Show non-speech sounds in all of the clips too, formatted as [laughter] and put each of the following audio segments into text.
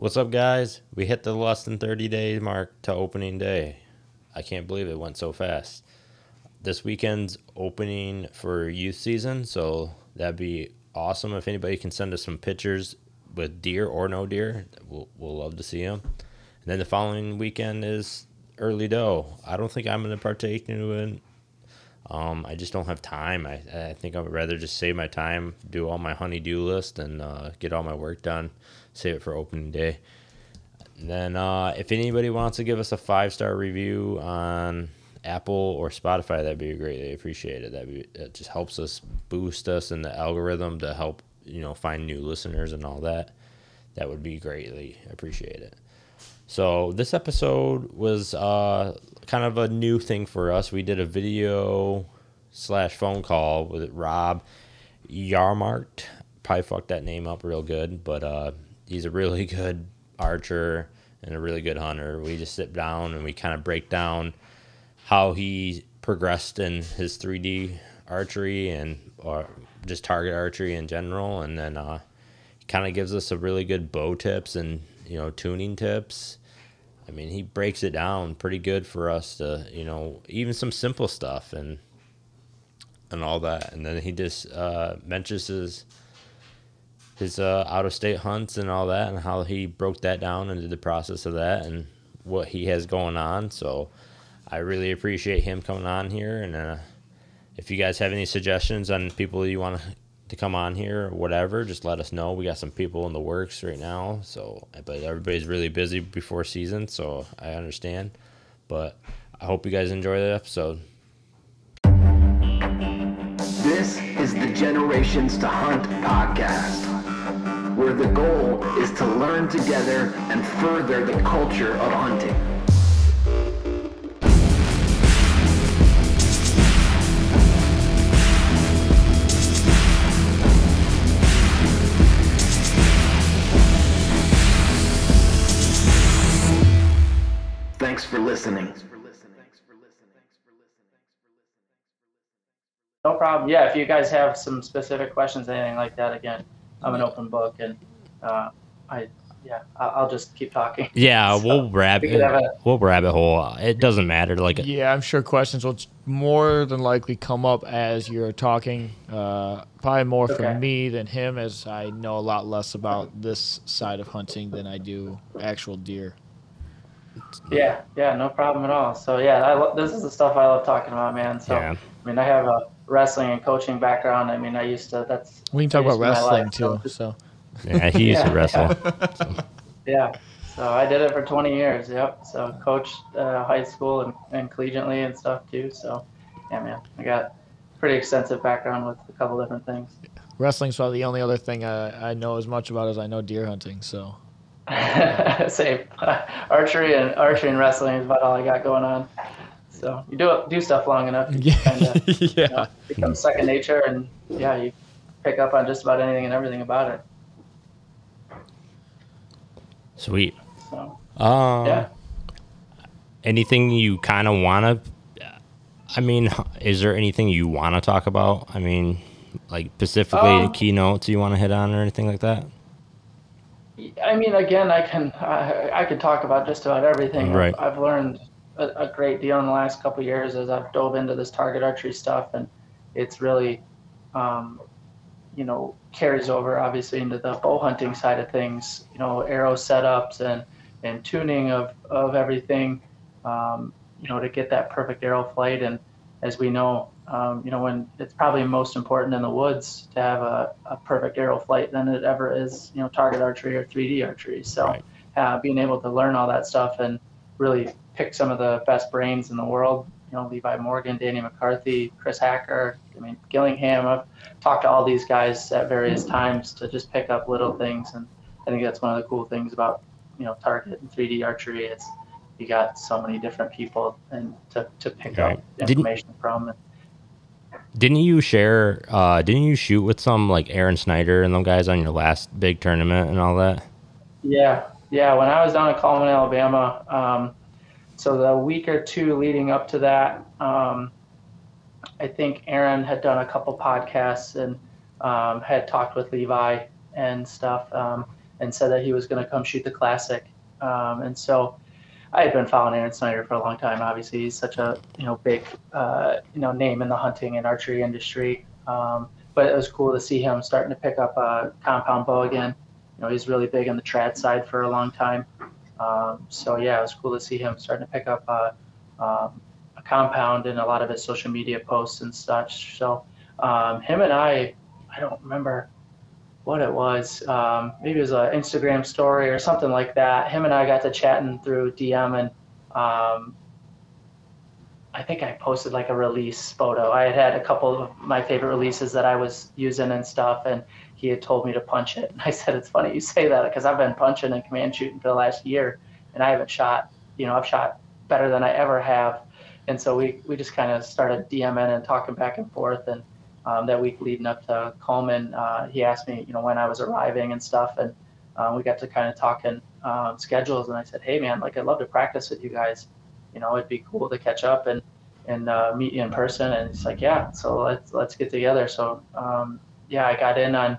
What's up, guys? We hit the less than 30 day mark to opening day. I can't believe it went so fast. This weekend's opening for youth season, so that'd be awesome if anybody can send us some pictures with deer or no deer. We'll, we'll love to see them. And then the following weekend is early doe. I don't think I'm going to partake in it. Um, I just don't have time. I, I think I would rather just save my time, do all my honey-do list, and uh, get all my work done. Save it for opening day. And then, uh, if anybody wants to give us a five-star review on Apple or Spotify, that'd be greatly appreciated. That be it just helps us boost us in the algorithm to help you know find new listeners and all that. That would be greatly appreciated. So this episode was uh, kind of a new thing for us. We did a video slash phone call with Rob Yarmart. Probably fucked that name up real good, but uh, he's a really good archer and a really good hunter. We just sit down and we kind of break down how he progressed in his 3D archery and or just target archery in general, and then uh, kind of gives us a really good bow tips and you know tuning tips I mean, he breaks it down pretty good for us to, you know, even some simple stuff and and all that. And then he just uh, mentions his his uh, out of state hunts and all that, and how he broke that down and did the process of that, and what he has going on. So I really appreciate him coming on here. And uh, if you guys have any suggestions on people you want to come on here or whatever, just let us know. We got some people in the works right now, so but everybody's really busy before season, so I understand. But I hope you guys enjoy the episode. This is the Generations to Hunt podcast, where the goal is to learn together and further the culture of hunting. Thanks for listening. No problem. Yeah, if you guys have some specific questions, anything like that, again, I'm an open book, and uh, I, yeah, I- I'll just keep talking. [laughs] Yeah, So, we'll rabbit we a, [laughs] we'll rabbit hole. It doesn't matter. Like Yeah, I'm sure questions will more than likely come up as you're talking. Uh, probably more Okay. from me than him, as I know a lot less about this side of hunting than I do actual deer. Yeah, yeah, no problem at all. So yeah, I lo- this is the stuff I love talking about, man. So Yeah. I mean, I have a wrestling and coaching background. I mean, I used to. That's We can talk about wrestling life, too. so- So yeah, he used to [laughs] Yeah, wrestle. [laughs] yeah. So I did it for 20 years. Yep. So coached uh, high school and, and collegiately and stuff too. So yeah, man, I got pretty extensive background with a couple different things. wrestling's probably the only other thing I, I know as much about as I know deer hunting. So [laughs] Same. archery and archery and wrestling is about all I got going on. So you do do stuff long enough, [laughs] you [laughs] yeah, kind of yeah. becomes second nature, and yeah, you pick up on just about anything and everything about it. Sweet. So Um, yeah. anything you kind of want to i mean is there anything you want to talk about i mean like specifically Um, keynotes you want to hit on or anything like that I mean, again, I can I, I could talk about just about everything. Right. I've, I've learned a, a great deal in the last couple of years as I've dove into this target archery stuff, and it's really, um, you know, carries over obviously into the bow hunting side of things. You know, arrow setups and and tuning of of everything. Um, you know, to get that perfect arrow flight, and as we know, um, you know, when it's probably most important in the woods to have a, a perfect arrow flight than it ever is, you know, target archery or 3D archery. So, Right. uh, being able to learn all that stuff and really pick some of the best brains in the world, you know, Levi Morgan, Danny McCarthy, Chris Hacker, I mean, Gillingham. I've talked to all these guys at various times to just pick up little things. And I think that's one of the cool things about, you know, target and 3D archery. It's, you got so many different people and to, to pick Right. up Didn't- information from. And, didn't you share uh didn't you shoot with some like aaron snyder and them guys on your last big tournament and all that Yeah, yeah. When I was down in Cullman, Alabama, um, so the week or two leading up to that, um, I think Aaron had done a couple podcasts and um, had talked with Levi and stuff. Um, and said that he was going to come shoot the classic. Um, and so I had been following Aaron Snyder for a long time. Obviously, he's such a you know big uh, you know name in the hunting and archery industry. Um, but it was cool to see him starting to pick up a compound bow again. You know, he's really big on the trad side for a long time. Um, so yeah, it was cool to see him starting to pick up a, um, a compound in a lot of his social media posts and such. So um, him and I, I don't remember what it was. Um, maybe it was an Instagram story or something like that. Him and I got to chatting through DM, and um, I think I posted like a release photo. I had had a couple of my favorite releases that I was using and stuff, and he had told me to punch it. And I said, "It's funny you say that because I've been punching and command shooting for the last year, and I haven't shot. You know, I've shot better than I ever have." And so we we just kind of started DMing and talking back and forth, and um, that week leading up to Cullman, uh, he asked me, you know, when I was arriving and stuff, and uh, we got to kind of talking um, schedules. And I said, hey man, like I'd love to practice with you guys. You know, it'd be cool to catch up and and uh, meet you in person. And he's like, yeah, so let's let's get together. So um, yeah, I got in on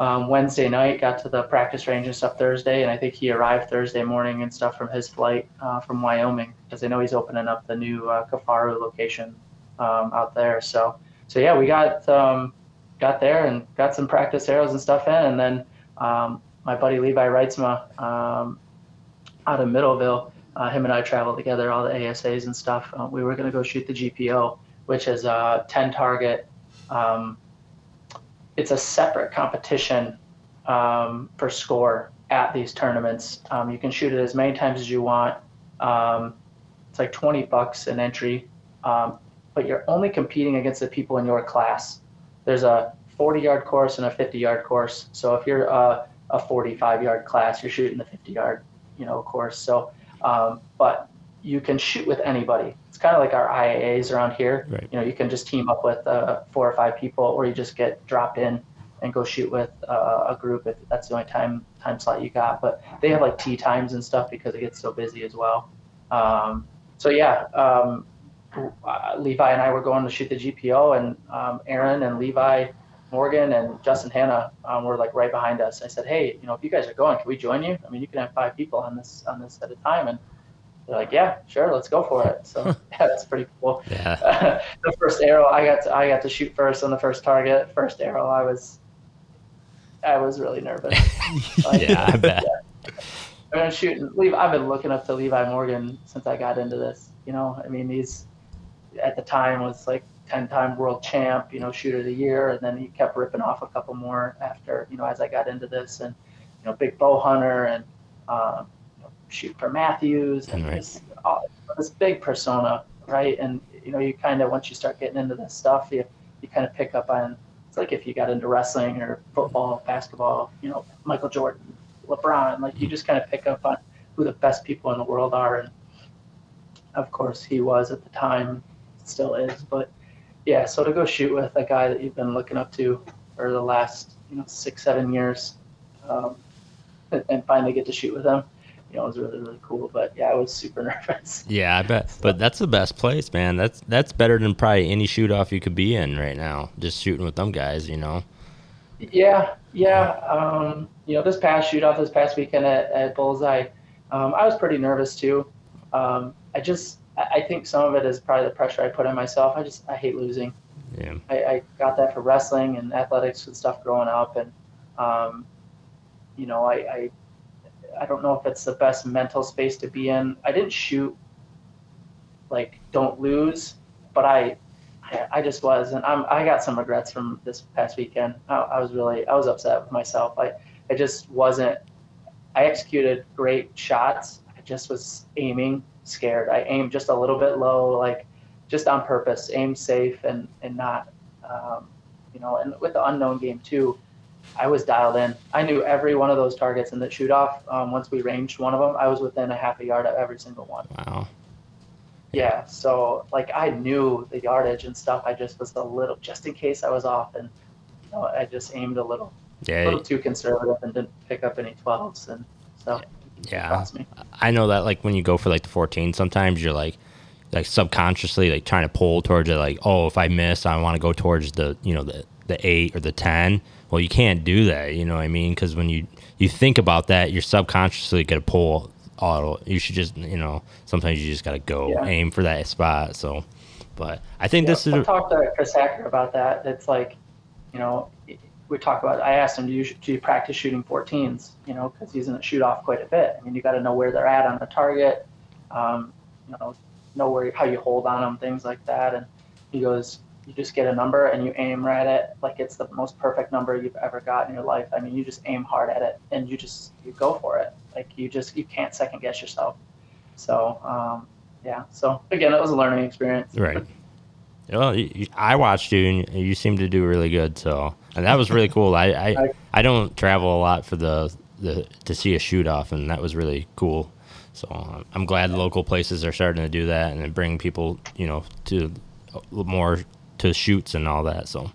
um, Wednesday night, got to the practice range and stuff Thursday, and I think he arrived Thursday morning and stuff from his flight uh, from Wyoming because I know he's opening up the new uh, Kifaru location um, out there. So so yeah, we got um, got there and got some practice arrows and stuff in, and then um, my buddy Levi Reitzma um, out of Middleville, uh, him and I traveled together, all the ASAs and stuff. Uh, we were going to go shoot the GPO, which is a 10 target. Um, it's a separate competition um, for score at these tournaments. Um, you can shoot it as many times as you want. it's like 20 bucks an entry. Um, but you're only competing against the people in your class. There's a 40 yard course and a 50 yard course. So if you're a, a 45 yard class, you're shooting the 50 yard, you know, course. So, um, but you can shoot with anybody. It's kind of like our IAAs around here. Right. You know, you can just team up with uh, four or five people, or you just get dropped in and go shoot with uh, a group if that's the only time time slot you got. But they have like tee times and stuff because it gets so busy as well. Um, so yeah, um, uh, Levi and I were going to shoot the GPO, and um, Aaron and Levi Morgan and Justin Hanna um, were like right behind us. I said, "Hey, you know, if you guys are going, can we join you? I mean, you can have five people on this on this at a time." And they're like, "Yeah, sure, let's go for it." So yeah, [laughs] that's pretty cool. Yeah. [laughs] the first arrow I got to, I got to shoot first on the first target. First arrow, I was I was really nervous. [laughs] like, yeah, I bet. Yeah. I've been shooting. I've been looking up to Levi Morgan since I got into this. You know, I mean, he's at the time was like 10 time world champ, you know, shooter of the year. And then he kept ripping off a couple more after, you know, as I got into this and, you know, big bow hunter and, um, shoot for Mathews and right. this, uh, this big persona. Right. And, you know, you kind of, once you start getting into this stuff, you, you kind of pick up on, it's like if you got into wrestling or football, basketball, you know, Michael Jordan, LeBron, like you just kind of pick up on who the best people in the world are. And of course he was at the time still is. But yeah, so to go shoot with a guy that you've been looking up to for the last you know six seven years, um, and, and finally get to shoot with him, you know, it was really really cool. But yeah, I was super [laughs] nervous. Yeah, I bet. But that's the best place, man. That's that's better than probably any shoot off you could be in right now. Just shooting with them guys, you know. Yeah, yeah. Um, you know, this past shoot off this past weekend at, at Bullseye, um, I was pretty nervous too. Um, I just I think some of it is probably the pressure I put on myself. I just I hate losing. Yeah. I, I got that for wrestling and athletics and stuff growing up, and um, you know I, I I don't know if it's the best mental space to be in. I didn't shoot like don't lose, but I I just was, and I'm, I got some regrets from this past weekend. I, I was really, I was upset with myself. I, I just wasn't. I executed great shots. I just was aiming scared. I aimed just a little bit low, like just on purpose, aim safe and and not, um, you know. And with the unknown game too, I was dialed in. I knew every one of those targets in the shoot off. Um, once we ranged one of them, I was within a half a yard of every single one. Wow. Yeah, so like I knew the yardage and stuff. I just was a little, just in case I was off, and you know, I just aimed a little, yeah, a little too conservative and didn't pick up any twelves, and so yeah, I know that like when you go for like the 14, sometimes you're like like subconsciously like trying to pull towards it like oh if I miss I want to go towards the you know the the eight or the ten. Well, you can't do that. You know what I mean? Because when you you think about that, you're subconsciously gonna pull auto. You should just you know sometimes you just gotta go Yeah. aim for that spot. So, but I think Yeah, this is I talked to Chris Hacker about that. It's like, you know, we talk about. I asked him, do you do you practice shooting 14s? You know, because he's in a shoot off quite a bit. I mean, you got to know where they're at on the target. Um, you know, know where how you hold on them, things like that. And he goes, you just get a number and you aim right at it like it's the most perfect number you've ever got in your life. I mean, you just aim hard at it and you just you go for it. Like you just you can't second guess yourself. So um, yeah. So again, it was a learning experience. Right. Well, I watched you, and you seemed to do really good. So, and that was really [laughs] cool. I, I, I- don't travel a lot for the, the to see a shoot off, and that was really cool. So I'm glad local places are starting to do that and bring people, you know, to more to shoots and all that. So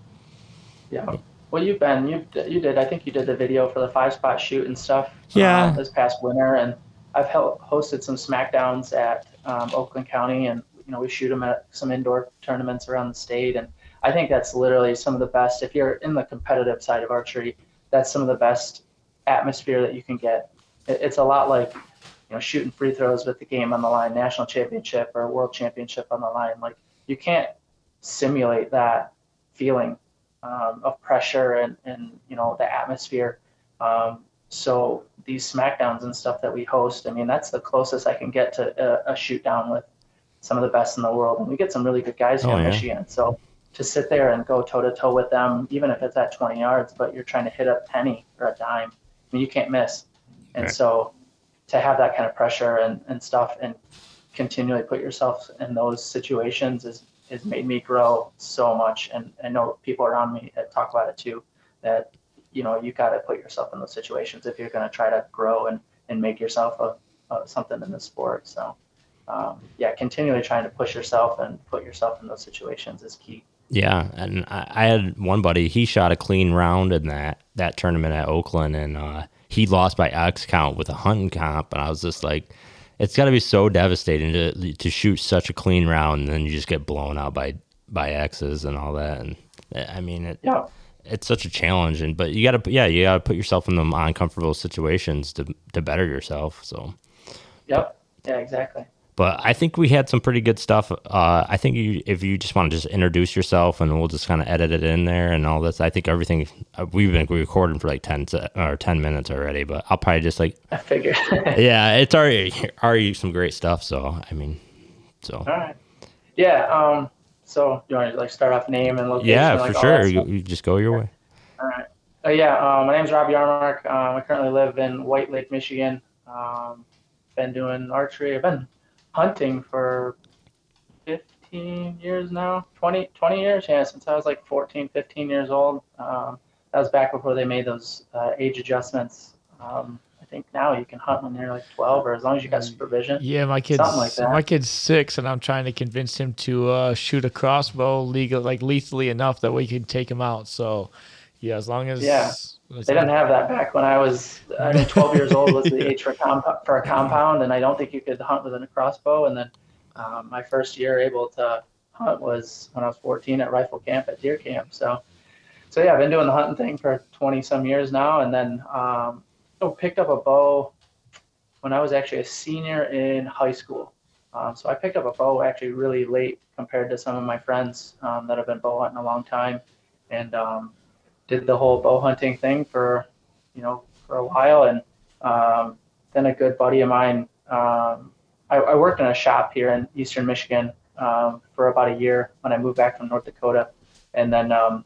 Yeah. Well, you've been you you did. I think you did the video for the five spot shoot and stuff. Yeah. uh, this past winter, and I've hel- hosted some Smackdowns at um, Oakland County, and you know we shoot them at some indoor tournaments around the state, and I think that's literally some of the best. If you're in the competitive side of archery, that's some of the best atmosphere that you can get. It, it's a lot like you know shooting free throws with the game on the line, national championship or world championship on the line. Like you can't simulate that feeling um, of pressure and, and you know the atmosphere. Um, so these smackdowns and stuff that we host, I mean that's the closest I can get to a, a shoot down with some of the best in the world, and we get some really good guys here Oh, in yeah. Michigan. So to sit there and go toe to toe with them, even if it's at 20 yards, but you're trying to hit a penny or a dime, I mean you can't miss. And Right. so to have that kind of pressure and, and stuff and continually put yourself in those situations is has made me grow so much and I know people around me that talk about it too that you know you got to put yourself in those situations if you're going to try to grow and and make yourself a, a something in the sport so um, yeah continually trying to push yourself and put yourself in those situations is key yeah, and I, I had one buddy. He shot a clean round in that that tournament at Oakland, and uh, he lost by X count with a hunting comp, and I was just like. It's got to be so devastating to to shoot such a clean round and then you just get blown out by by X's and all that. And I mean, it, yeah. it's such a challenge and but you gotta yeah you gotta put yourself in them uncomfortable situations to to better yourself so. Yep. Yeah exactly but i think we had some pretty good stuff uh i think you if you just want to just introduce yourself and we'll just kind of edit it in there and all this i think everything uh, we've been recording for like 10 se- or 10 minutes already but i'll probably just like I figured [laughs] yeah it's already already some great stuff so i mean so all right yeah um so you want to like start off name and location yeah like for sure you, you just go your way All right. Uh, yeah, uh, my name's Rob Yarmark. Um, I currently live in White Lake, Michigan. Um, been doing archery. I've been hunting for 15 years now, 20, 20 years, yeah, since I was like 14, 15 years old. Um, that was back before they made those uh, age adjustments. Um, I think now you can hunt when you're like 12 or as long as you got supervision. Yeah, my kid's like that. my kid's six, and I'm trying to convince him to uh, shoot a crossbow legal, like lethally enough that we can take him out. So, yeah, as long as Yeah. As They didn't have that back when I was, I mean, [laughs] 12 years old was the age for, comp- for a compound, and I don't think you could hunt with a crossbow. And then um, my first year able to hunt was when I was 14 at rifle camp at deer camp. So, so yeah, I've been doing the hunting thing for 20 some years now, and then um, oh, picked up a bow when I was actually a senior in high school. Um, so I picked up a bow actually really late compared to some of my friends um, that have been bow hunting a long time, and um, did the whole bow hunting thing for, you know, for a while. And um, then a good buddy of mine, um, I, I worked in a shop here in Eastern Michigan um, for about a year when I moved back from North Dakota. And then, um,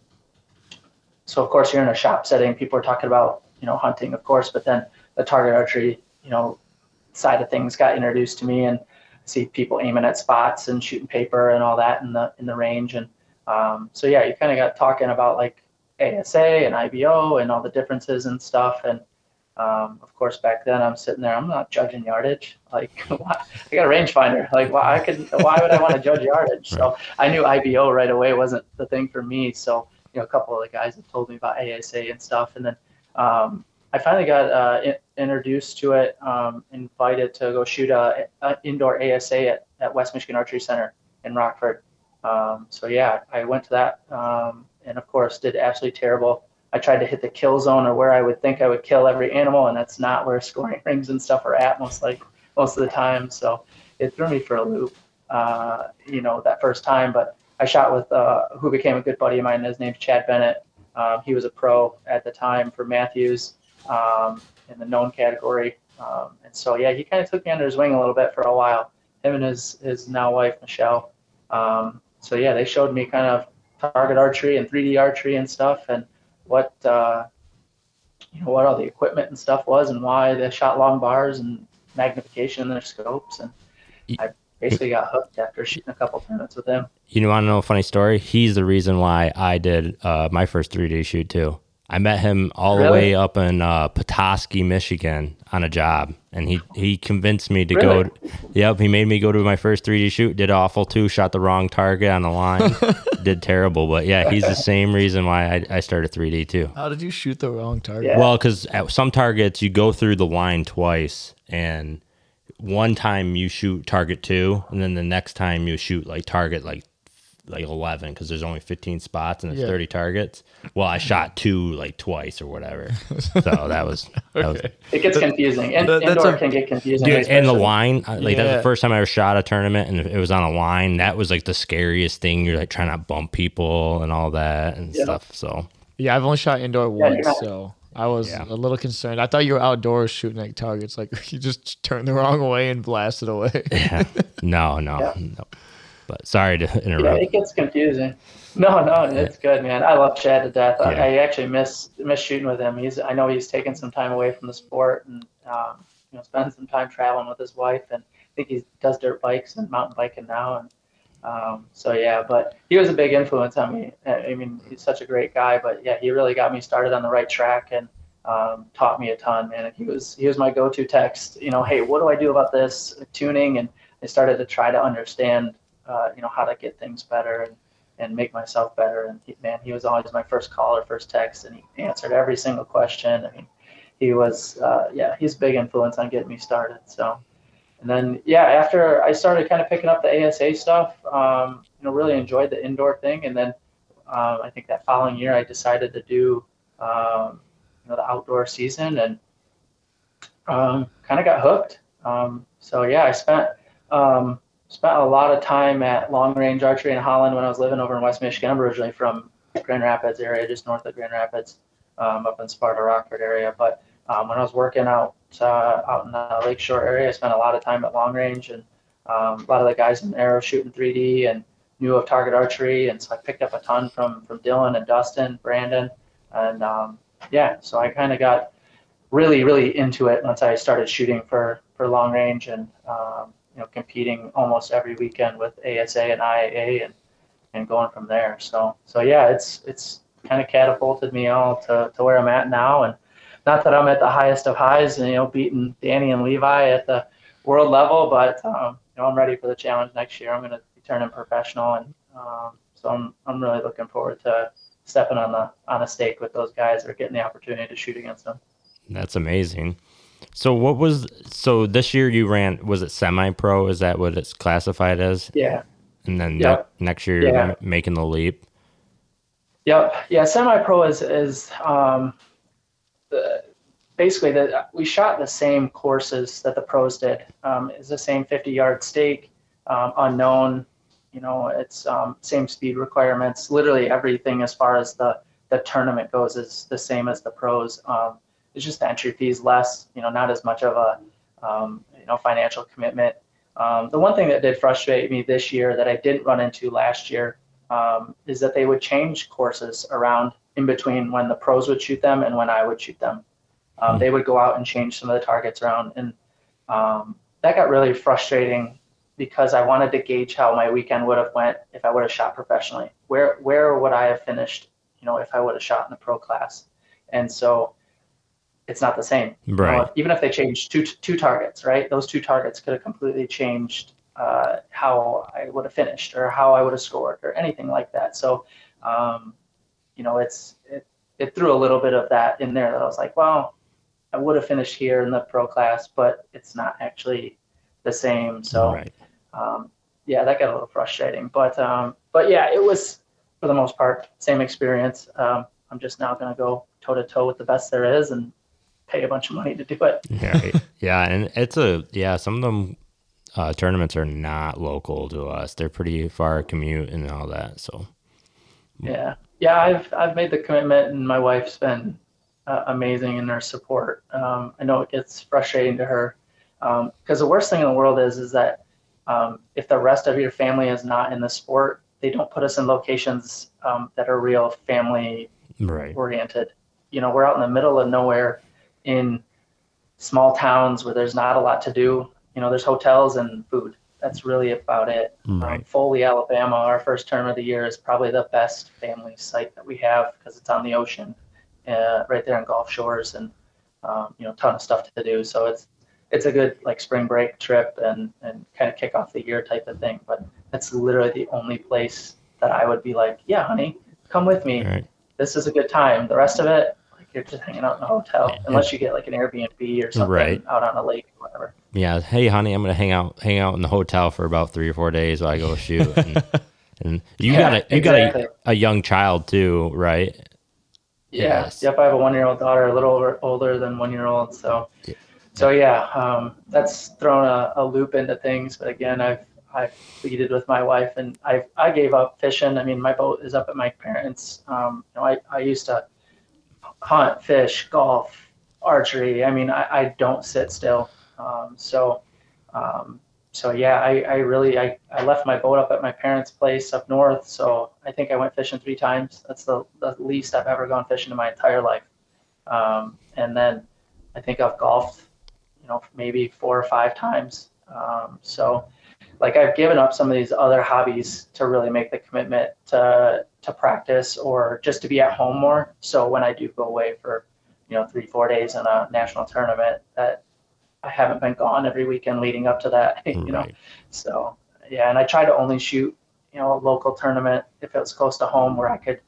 so of course you're in a shop setting, people are talking about, you know, hunting, of course, but then the target archery, you know, side of things got introduced to me and see people aiming at spots and shooting paper and all that in the, in the range. And um, so, yeah, you kind of got talking about like, ASA and IBO and all the differences and stuff. And um, of course, back then I'm sitting there, I'm not judging yardage. Like, [laughs] why? I got a rangefinder. Like, why I could, why would I want to [laughs] judge yardage? So I knew IBO right away wasn't the thing for me. So you know, a couple of the guys have told me about ASA and stuff, and then um, I finally got uh, in, introduced to it, um, invited to go shoot a, a indoor ASA at, at West Michigan Archery Center in Rockford. Um, so yeah, I went to that, um, and of course did absolutely terrible. I tried to hit the kill zone or where I would think I would kill every animal, and that's not where [laughs] scoring rings and stuff are at most like most of the time. So it threw me for a loop, uh, you know, that first time. But I shot with uh, who became a good buddy of mine. His name's Chad Bennett. Um, he was a pro at the time for Mathews um, in the known category. Um, and so, yeah, he kind of took me under his wing a little bit for a while. Him and his, his now wife, Michelle. Um, so, yeah, they showed me kind of target archery and 3D archery and stuff and what, uh, you know, what all the equipment and stuff was and why they shot long bars and magnification in their scopes. And I basically got hooked after shooting a couple tournaments with him. You want to know a funny story? He's the reason why I did uh, my first 3D shoot too. I met him all really? the way up in uh, Petoskey, Michigan, on a job, and he he convinced me to really? go. To, yep, he made me go to my first 3D shoot. Did awful too. Shot the wrong target on the line. [laughs] did terrible, but yeah, he's the same reason why I, I started 3D too. How did you shoot the wrong target? Yeah. Well, because at some targets you go through the line twice, and one time you shoot target two, and then the next time you shoot like target like like 11 because there's only 15 spots and there's yeah. 30 targets. Well, I shot two like twice or whatever. [laughs] So that was, that was it gets confusing. And that, indoor a, can get confusing. Dude, and the line, like yeah. that's the first time I ever shot a tournament and it was on a line. That was like the scariest thing. You're like trying to bump people and all that and yeah. stuff. So yeah, I've only shot indoor once, so I was yeah. a little concerned. I thought you were outdoors shooting at targets, like [laughs] you just turned the wrong way and blasted away. yeah. [laughs] No, no, no. But sorry to [laughs] interrupt. Yeah, it gets confusing. No, no, it's good, man. I love Chad to death. Yeah. I, actually miss miss shooting with him. He's I know he's taken some time away from the sport and um, you know spends some time traveling with his wife, and I think he does dirt bikes and mountain biking now. And um, so yeah, but he was a big influence on me. I mean, he's such a great guy, but yeah, he really got me started on the right track and um, taught me a ton, man. He was he was my go-to text. You know, hey, what do I do about this tuning? And I started to try to understand uh, you know how to get things better and, and make myself better. And he, man, he was always my first call or first text, and he answered every single question. I mean, he was uh, yeah, he's big influence on getting me started. So, and then yeah, after I started kind of picking up the ASA stuff, um, you know, really enjoyed the indoor thing, and then um, I think that following year I decided to do um, you know the outdoor season and um, kind of got hooked. Um, so yeah, I spent um, spent a lot of time at long range archery in Holland when I was living over in West Michigan. I'm originally from Grand Rapids area, just north of Grand Rapids, um, up in Sparta Rockford area. But um, when I was working out uh, out in the Lakeshore area, I spent a lot of time at long range, and um, a lot of the guys in arrow shooting 3D and knew of target archery, and so I picked up a ton from from Dylan and Dustin, Brandon, and um, yeah, so I kind of got really really into it once I started shooting for for long range and um, know competing almost every weekend with ASA and IAA and and going from there. So so yeah, it's it's kind of catapulted me all to, to where I'm at now and not that I'm at the highest of highs and you know beating Danny and Levi at the world level, but um, you know I'm ready for the challenge next year. I'm going to be turning professional and um, so I'm I'm really looking forward to stepping on the on a stake with those guys or getting the opportunity to shoot against them. That's amazing. So what was so this year you ran was it semi pro? Is that what it's classified as? Yeah. And then yep. ne- next year you're making the leap. Yep. Yeah. Semi pro is is um, the, basically that we shot the same courses that the pros did. Um, it's the same 50 yard stake, um, unknown. You know, it's um, same speed requirements. Literally everything as far as the the tournament goes is the same as the pros. Um, it's just the entry fees less, you know, not as much of a, um, you know, financial commitment. Um, the one thing that did frustrate me this year that I didn't run into last year um, is that they would change courses around in between when the pros would shoot them and when I would shoot them. Um, hmm. they would go out and change some of the targets around, and um, that got really frustrating because I wanted to gauge how my weekend would have went if I would have shot professionally. Where where would I have finished, you know, if I would have shot in the pro class? And so it's not the same. Right. You know, even if they changed two two targets, right? Those two targets could have completely changed uh, how I would have finished or how I would have scored or anything like that. So, um, you know, it's it, it threw a little bit of that in there that I was like, well, I would have finished here in the pro class, but it's not actually the same. So, right. um, yeah, that got a little frustrating. But um, but yeah, it was for the most part same experience. Um, I'm just now going to go toe to toe with the best there is and pay a bunch of money to do it. [laughs] Right. yeah, and it's a yeah. Some of them uh, tournaments are not local to us. They're pretty far commute and all that. So yeah, yeah. I've I've made the commitment, and my wife's been uh, amazing in her support. Um, I know it gets frustrating to her because um, the worst thing in the world is is that um, if the rest of your family is not in the sport, they don't put us in locations um, that are real family right. oriented. You know, we're out in the middle of nowhere in small towns where there's not a lot to do. You know, there's hotels and food. That's really about it. Um, right. Um, Foley, Alabama, our first term of the year is probably the best family site that we have because it's on the ocean, uh, right there on Gulf Shores, and um, you know, a ton of stuff to do. So it's it's a good like spring break trip and and kind of kick off the year type of thing. But that's literally the only place that I would be like, yeah, honey, come with me. Right. This is a good time. The rest of it, like you're just hanging out in a hotel, unless you get like an Airbnb or something right. out on a lake or whatever. Yeah. Hey, honey, I'm gonna hang out hang out in the hotel for about three or four days while I go shoot. [laughs] And, and you yeah, got a you exactly. got a, a young child too, right? Yeah. Yes. Yep. I have a one year old daughter, a little over, older than one year old. So. Yeah so yeah, um, that's thrown a, a, loop into things. But again, I've I've pleaded with my wife, and I I gave up fishing. I mean, my boat is up at my parents. Um, you know, I I used to hunt, fish, golf, archery. I mean, I, I don't sit still. Um, so um, so yeah, I, I really I, I left my boat up at my parents' place up north. So I think I went fishing three times. That's the, the least I've ever gone fishing in my entire life. Um, and then I think I've golfed you know, maybe four or five times. Um, so, like I've given up some of these other hobbies to really make the commitment to to practice or just to be at home more. So when I do go away for, you know, three four days in a national tournament, that I haven't been gone every weekend leading up to that. [laughs] You right. know, so yeah, and I try to only shoot, you know, a local tournament if it was close to home where I could,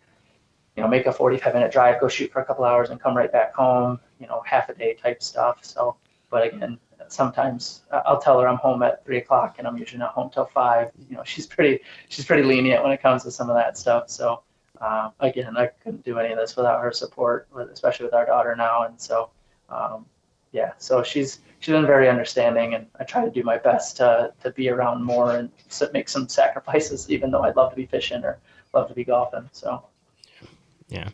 you know, make a 45 minute drive, go shoot for a couple hours, and come right back home. You know, half a day type stuff. So but again, sometimes I'll tell her I'm home at three o'clock and I'm usually not home till five. You know, [laughs] she's pretty she's pretty lenient when it comes to some of that stuff. So uh, again, I couldn't do any of this without her support, especially with our daughter now. And so um, yeah, so she's she's been very understanding, and I try to do my best to to be around more and make some sacrifices, even though I'd love to be fishing or love to be golfing. So yeah,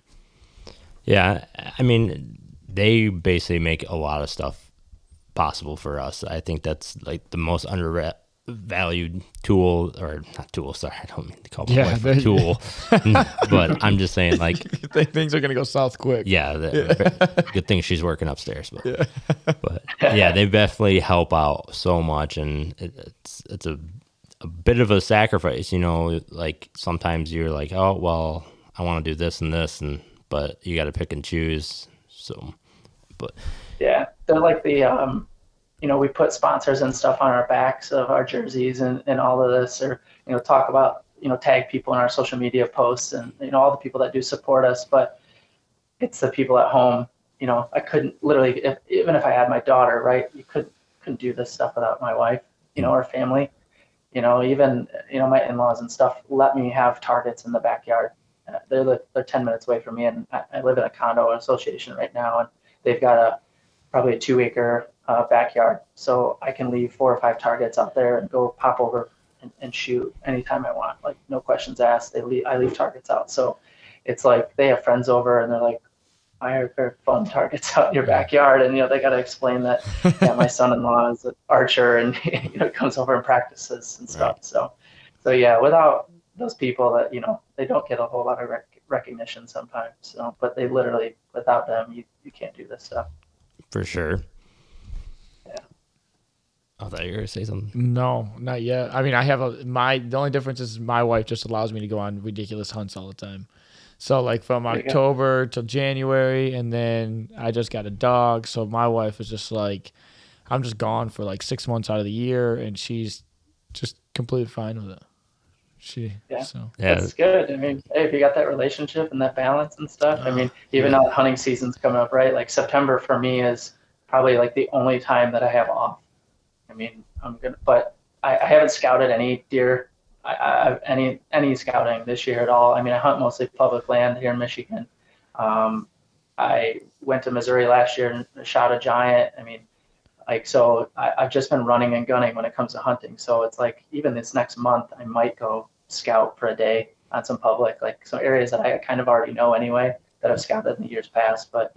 yeah. I mean, they basically make a lot of stuff possible for us. I think that's like the most undervalued tool or not tool. Sorry, I don't mean to call yeah, my wife a tool, [laughs] but I'm just saying like [laughs] things are gonna go south quick. Yeah, the, yeah. good thing she's working upstairs, but yeah. [laughs] but yeah, they definitely help out so much, and it, it's it's a a bit of a sacrifice, you know. Like sometimes you're like, oh well, I want to do this and this, and but you got to pick and choose. So, but yeah, they're like the um, you know, we put sponsors and stuff on our backs of our jerseys and, and all of this, or you know, talk about you know, tag people in our social media posts and you know all the people that do support us, but it's the people at home. You know, I couldn't literally, if, even if I had my daughter, right, you could couldn't do this stuff without my wife, you know, or family. You know, even you know my in-laws and stuff let me have targets in the backyard. Uh, they're they're 10 minutes away from me, and I, I live in a condo association right now, and they've got a probably a two acre uh, backyard. So I can leave four or five targets out there and go pop over and, and shoot anytime I want. Like no questions asked. They leave, I leave targets out. So it's like they have friends over and they're like, I have fun [laughs] targets out in your backyard? And you know they got to explain that [laughs] yeah, my son-in-law is an archer and [laughs] you know comes over and practices and stuff. Right. So so yeah, without those people that you know they don't get a whole lot of rec- recognition sometimes. So but they literally without them you you can't do this stuff for sure. Yeah. Oh, I thought you were gonna say something. No, not yet. I mean, I have a my. The only difference is my wife just allows me to go on ridiculous hunts all the time. So like from October till January, and then I just got a dog. So my wife is just like, I'm just gone for like six months out of the year, and she's just completely fine with it. She yeah, so. yeah, that's good. I mean, hey, if you got that relationship and that balance and stuff, I mean, even yeah. now hunting season's coming up, right? Like September for me is probably like the only time that I have off. I mean, I'm gonna, but I, I haven't scouted any deer, I, I, any any scouting this year at all. I mean, I hunt mostly public land here in Michigan, Um, I went to Missouri last year and shot a giant. I mean, like so I, have just been running and gunning when it comes to hunting. So it's like even this next month I might go scout for a day on some public, like some areas that I kind of already know anyway that I've scouted in the years past. But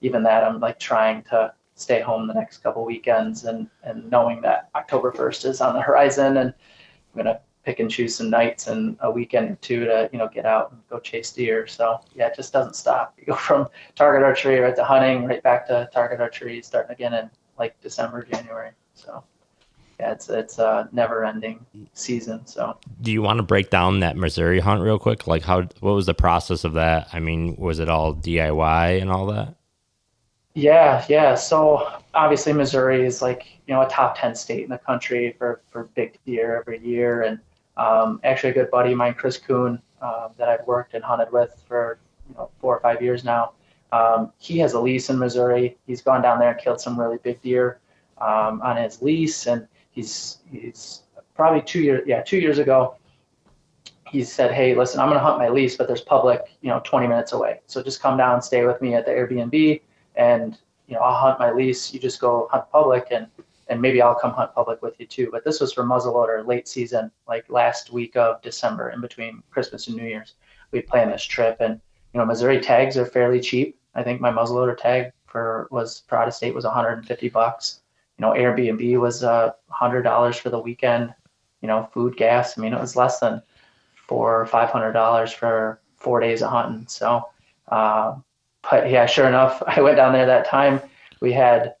even that I'm like trying to stay home the next couple weekends and and knowing that October first is on the horizon and I'm gonna pick and choose some nights and a weekend or two to you know get out and go chase deer. So yeah, it just doesn't stop. You go from target archery right to hunting, right back to target archery, starting again in like December, January. So yeah, it's it's a never ending season. So do you want to break down that Missouri hunt real quick? Like how what was the process of that? I mean, was it all DIY and all that? Yeah, yeah. So obviously Missouri is like, you know, a top 10 state in the country for, for big deer every year. And um, actually a good buddy of mine, Chris Kuhn, um, that I've worked and hunted with for, you know, four or five years now. Um, he has a lease in Missouri. He's gone down there and killed some really big deer um, on his lease, and he's he's probably two years yeah two years ago. He said, "Hey, listen, I'm going to hunt my lease, but there's public, you know, 20 minutes away. So just come down, stay with me at the Airbnb, and you know, I'll hunt my lease. You just go hunt public, and and maybe I'll come hunt public with you too. But this was for muzzleloader late season, like last week of December, in between Christmas and New Year's. We planned this trip, and you know, Missouri tags are fairly cheap. I think my muzzleloader tag for was for out of state was 150 bucks. You know, Airbnb was uh, hundred dollars for the weekend. You know, food, gas. I mean, it was less than four or five hundred dollars for four days of hunting. So, uh, but yeah, sure enough, [laughs] I went down there that time. We had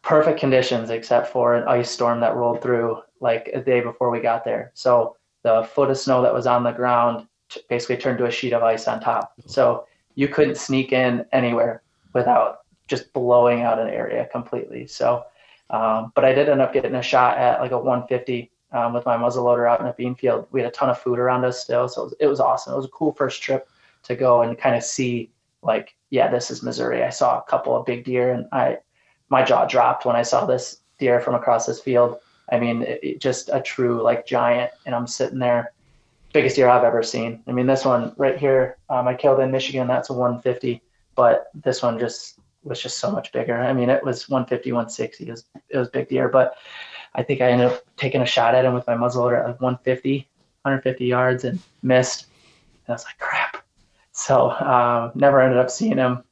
perfect conditions except for an ice storm that rolled through like a day before we got there. So the foot of snow that was on the ground basically turned to a sheet of ice on top. So you couldn't sneak in anywhere without just blowing out an area completely. So, um, but I did end up getting a shot at like a 150 um, with my muzzleloader out in a bean field. We had a ton of food around us still, so it was, it was awesome. It was a cool first trip to go and kind of see like, yeah, this is Missouri. I saw a couple of big deer, and I my jaw dropped when I saw this deer from across this field. I mean, it, it just a true like giant, and I'm sitting there biggest deer I've ever seen. I mean, this one right here, um, I killed in Michigan. That's a 150, but this one just was just so much bigger. I mean, it was 150, 160. It was, it was big deer, but I think I ended up taking a shot at him with my muzzleloader at like 150, 150 yards and missed. And I was like, crap. So um, never ended up seeing him.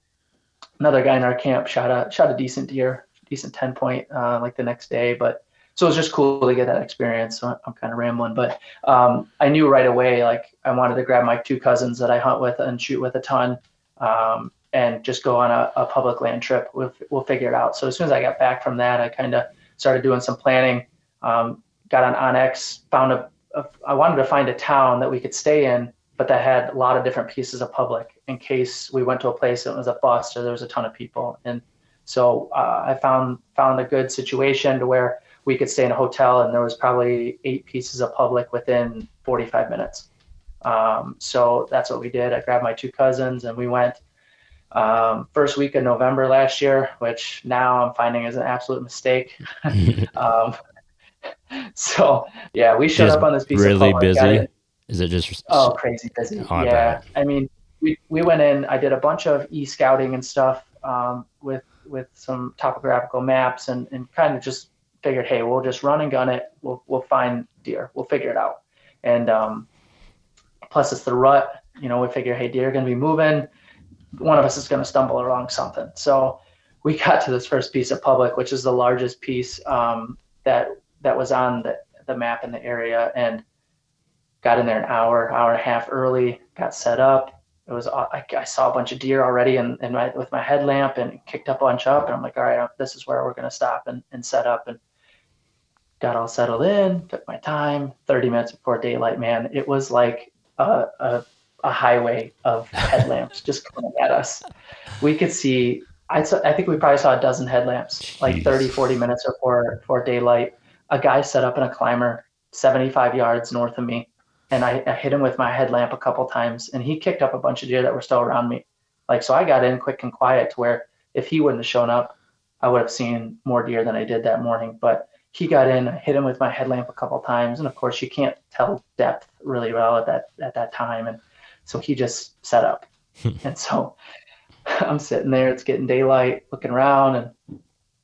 Another guy in our camp shot a shot a decent deer, decent 10 point uh, like the next day, but so it was just cool to get that experience. So I'm kind of rambling, but um, I knew right away like I wanted to grab my two cousins that I hunt with and shoot with a ton, um, and just go on a, a, public land trip. We'll, we'll figure it out. So as soon as I got back from that, I kind of started doing some planning. Um, got on onX, found a, a. I wanted to find a town that we could stay in, but that had a lot of different pieces of public in case we went to a place that was a bust or there was a ton of people. And so uh, I found found a good situation to where we could stay in a hotel and there was probably eight pieces of public within 45 minutes. Um, so that's what we did. I grabbed my two cousins and we went um, first week of November last year, which now I'm finding is an absolute mistake. [laughs] [laughs] um, so yeah, we showed just up on this piece really of. Really busy. Is it just oh crazy busy? Oh, yeah, I mean we, we went in. I did a bunch of e scouting and stuff um, with with some topographical maps and and kind of just figured, hey, we'll just run and gun it. We'll we'll find deer. We'll figure it out. And um, plus, it's the rut. You know, we figure, hey, deer are going to be moving. One of us is going to stumble along something. So we got to this first piece of public, which is the largest piece um, that that was on the the map in the area, and got in there an hour, hour and a half early. Got set up. It was I, I saw a bunch of deer already, and, and my, with my headlamp, and kicked a bunch up. And I'm like, all right, this is where we're going to stop and, and set up. And got all settled in, took my time. 30 minutes before daylight, man, it was like a, a, a highway of headlamps [laughs] just coming at us. We could see, I, I think we probably saw a dozen headlamps, Jeez. like 30, 40 minutes before, before daylight. A guy set up in a climber 75 yards north of me, and I, I hit him with my headlamp a couple times, and he kicked up a bunch of deer that were still around me. Like, so I got in quick and quiet to where if he wouldn't have shown up, I would have seen more deer than I did that morning. But he got in, I hit him with my headlamp a couple times, and of course you can't tell depth really well at that at that time, and so he just set up, and so I'm sitting there, it's getting daylight, looking around, and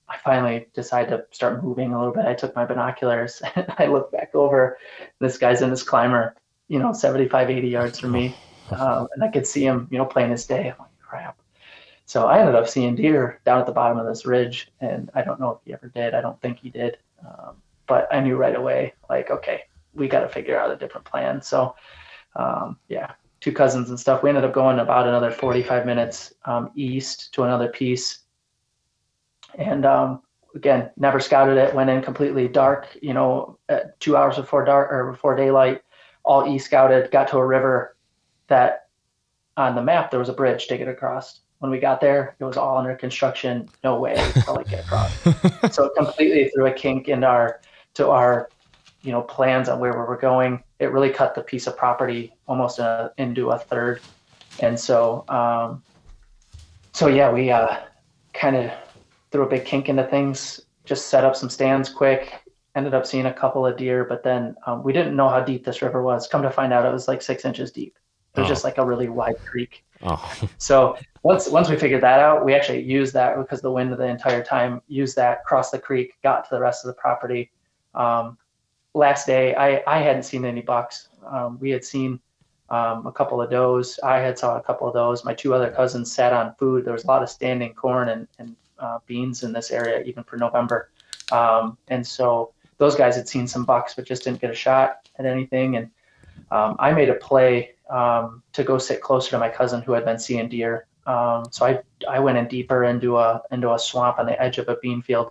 I finally decide to start moving a little bit. I took my binoculars [laughs] and I look back over. This guy's in this climber, you know, 75, 80 yards from me. Um, and I could see him, you know, playing his day. I'm like, crap. So I ended up seeing deer down at the bottom of this ridge. And I don't know if he ever did. I don't think he did. Um, but I knew right away, like, okay, we got to figure out a different plan. So, um, yeah, two cousins and stuff. We ended up going about another 45 minutes um, east to another piece and um, again, never scouted it. Went in completely dark. You know, two hours before dark or before daylight, all e scouted. Got to a river that on the map there was a bridge to get across. When we got there, it was all under construction. No way to probably get across. [laughs] so it completely threw a kink in our to our you know plans on where we were going. It really cut the piece of property almost a, into a third. And so um, so yeah, we uh, kind of threw a big kink into things, just set up some stands quick, ended up seeing a couple of deer, but then um, we didn't know how deep this river was. Come to find out, it was like six inches deep. It was oh. just like a really wide creek. Oh. [laughs] so once once we figured that out, we actually used that because the wind the entire time. Used that, crossed the creek, got to the rest of the property. Um, last day, I I hadn't seen any bucks. Um, we had seen um, a couple of does. I had saw a couple of those. My two other cousins sat on food. There was a lot of standing corn and, and uh, beans in this area, even for November. Um, and so those guys had seen some bucks, but just didn't get a shot at anything. And um, I made a play um, to go sit closer to my cousin who had been seeing deer. Um, so I I went in deeper into a into a swamp on the edge of a bean field,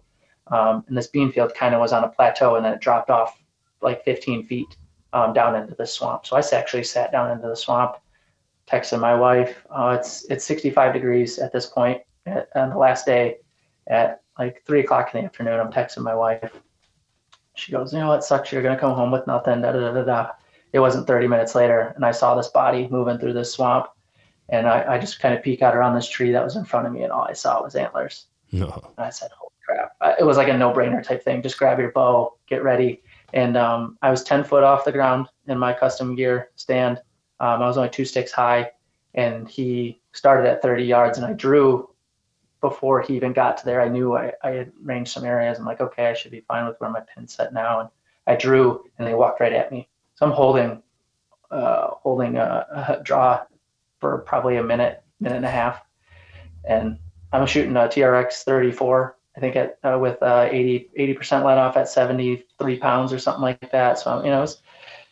and this bean field kind of was on a plateau, and then it dropped off like 15 feet um, down into the swamp. So I actually sat down into the swamp, texted my wife. Uh, it's it's 65 degrees at this point at, on the last day at like three o'clock in the afternoon. I'm texting my wife. She goes, you know what sucks? You're gonna come home with nothing. Da, da, da, da. It wasn't 30 minutes later, and I saw this body moving through this swamp, and I, I just kind of peek out around this tree that was in front of me, and all I saw was antlers. No. And I said, holy crap! It was like a no-brainer type thing. Just grab your bow, get ready. And um, I was 10 foot off the ground in my custom gear stand. Um, I was only two sticks high, and he started at 30 yards, and I drew before he even got to there, I knew I, I had ranged some areas. I'm like, okay, I should be fine with where my pin's set now. And I drew, and they walked right at me. So I'm holding, uh, holding a, a draw for probably a minute, minute and a half, and I'm shooting a TRX 34. I think at uh, with uh, 80 percent let off at 73 pounds or something like that. So you know, it was,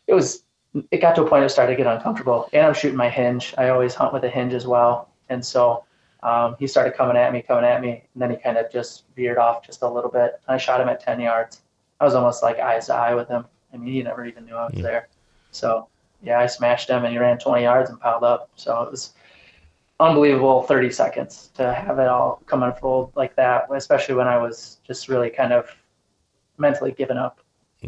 it was, it got to a point it started to get uncomfortable. And I'm shooting my hinge. I always hunt with a hinge as well, and so um, he started coming at me, coming at me, and then he kind of just veered off just a little bit. And I shot him at 10 yards. I was almost like eyes to eye with him. I mean, he never even knew I was there. So, yeah, I smashed him, and he ran 20 yards and piled up. So it was unbelievable 30 seconds to have it all come unfold like that, especially when I was just really kind of mentally given up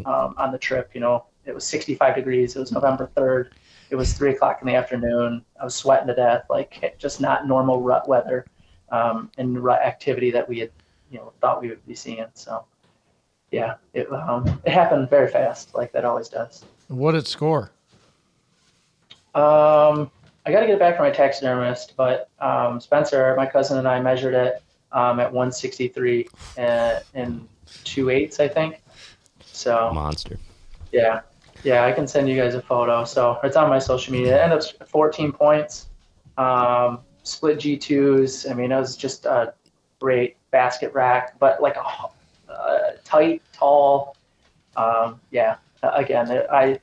um, on the trip. You know, it was 65 degrees. It was November 3rd it was three o'clock in the afternoon. I was sweating to death, like just not normal rut weather um, and rut activity that we had, you know, thought we would be seeing. So, yeah, it um, it happened very fast, like that always does. What did score? Um, I got to get it back from my taxidermist, but um, Spencer, my cousin, and I measured it um, at 163 and, in two eighths, I think. So monster. Yeah, yeah, I can send you guys a photo. So it's on my social media. It ended up 14 points, um, split G2s. I mean, it was just a great basket rack, but like a, a tight, tall. Um, yeah, again, I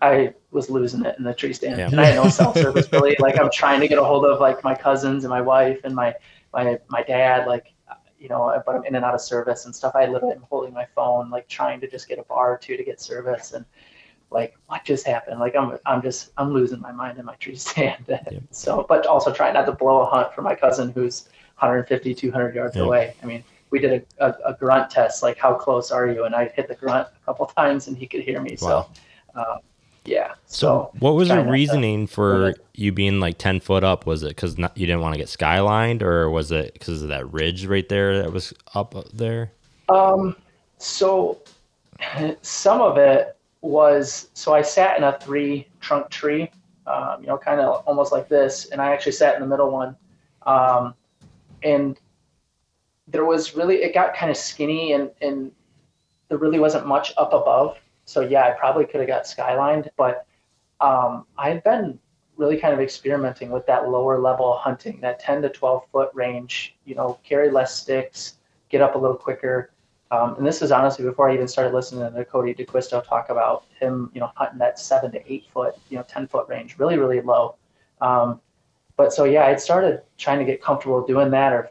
I was losing it in the tree stand, yeah. and I had no [laughs] cell service really. Like I'm trying to get a hold of like my cousins and my wife and my my my dad. Like you know, but I'm in and out of service and stuff. I literally am holding my phone, like trying to just get a bar or two to get service, and like what just happened like i'm i'm just i'm losing my mind in my tree [laughs] stand yep. so but also trying not to blow a hunt for my cousin who's 150 200 yards yep. away i mean we did a, a, a, grunt test like how close are you and i hit the grunt a couple [laughs] times and he could hear me wow. so um, yeah. So, what was the reasoning to, for you being like 10 foot up? Was it because you didn't want to get skylined or was it because of that ridge right there that was up there? Um so some of it was so I sat in a three trunk tree, um, you know, kind of almost like this, and I actually sat in the middle one. Um, and there was really, it got kind of skinny and, and there really wasn't much up above. So yeah, I probably could have got skylined, but um, I've been really kind of experimenting with that lower level hunting, that 10 to 12 foot range, you know, carry less sticks, get up a little quicker. Um, and this is honestly before I even started listening to Cody DeQuisto talk about him, you know, hunting that seven to eight foot, you know, 10 foot range, really, really low. Um, but so, yeah, I'd started trying to get comfortable doing that or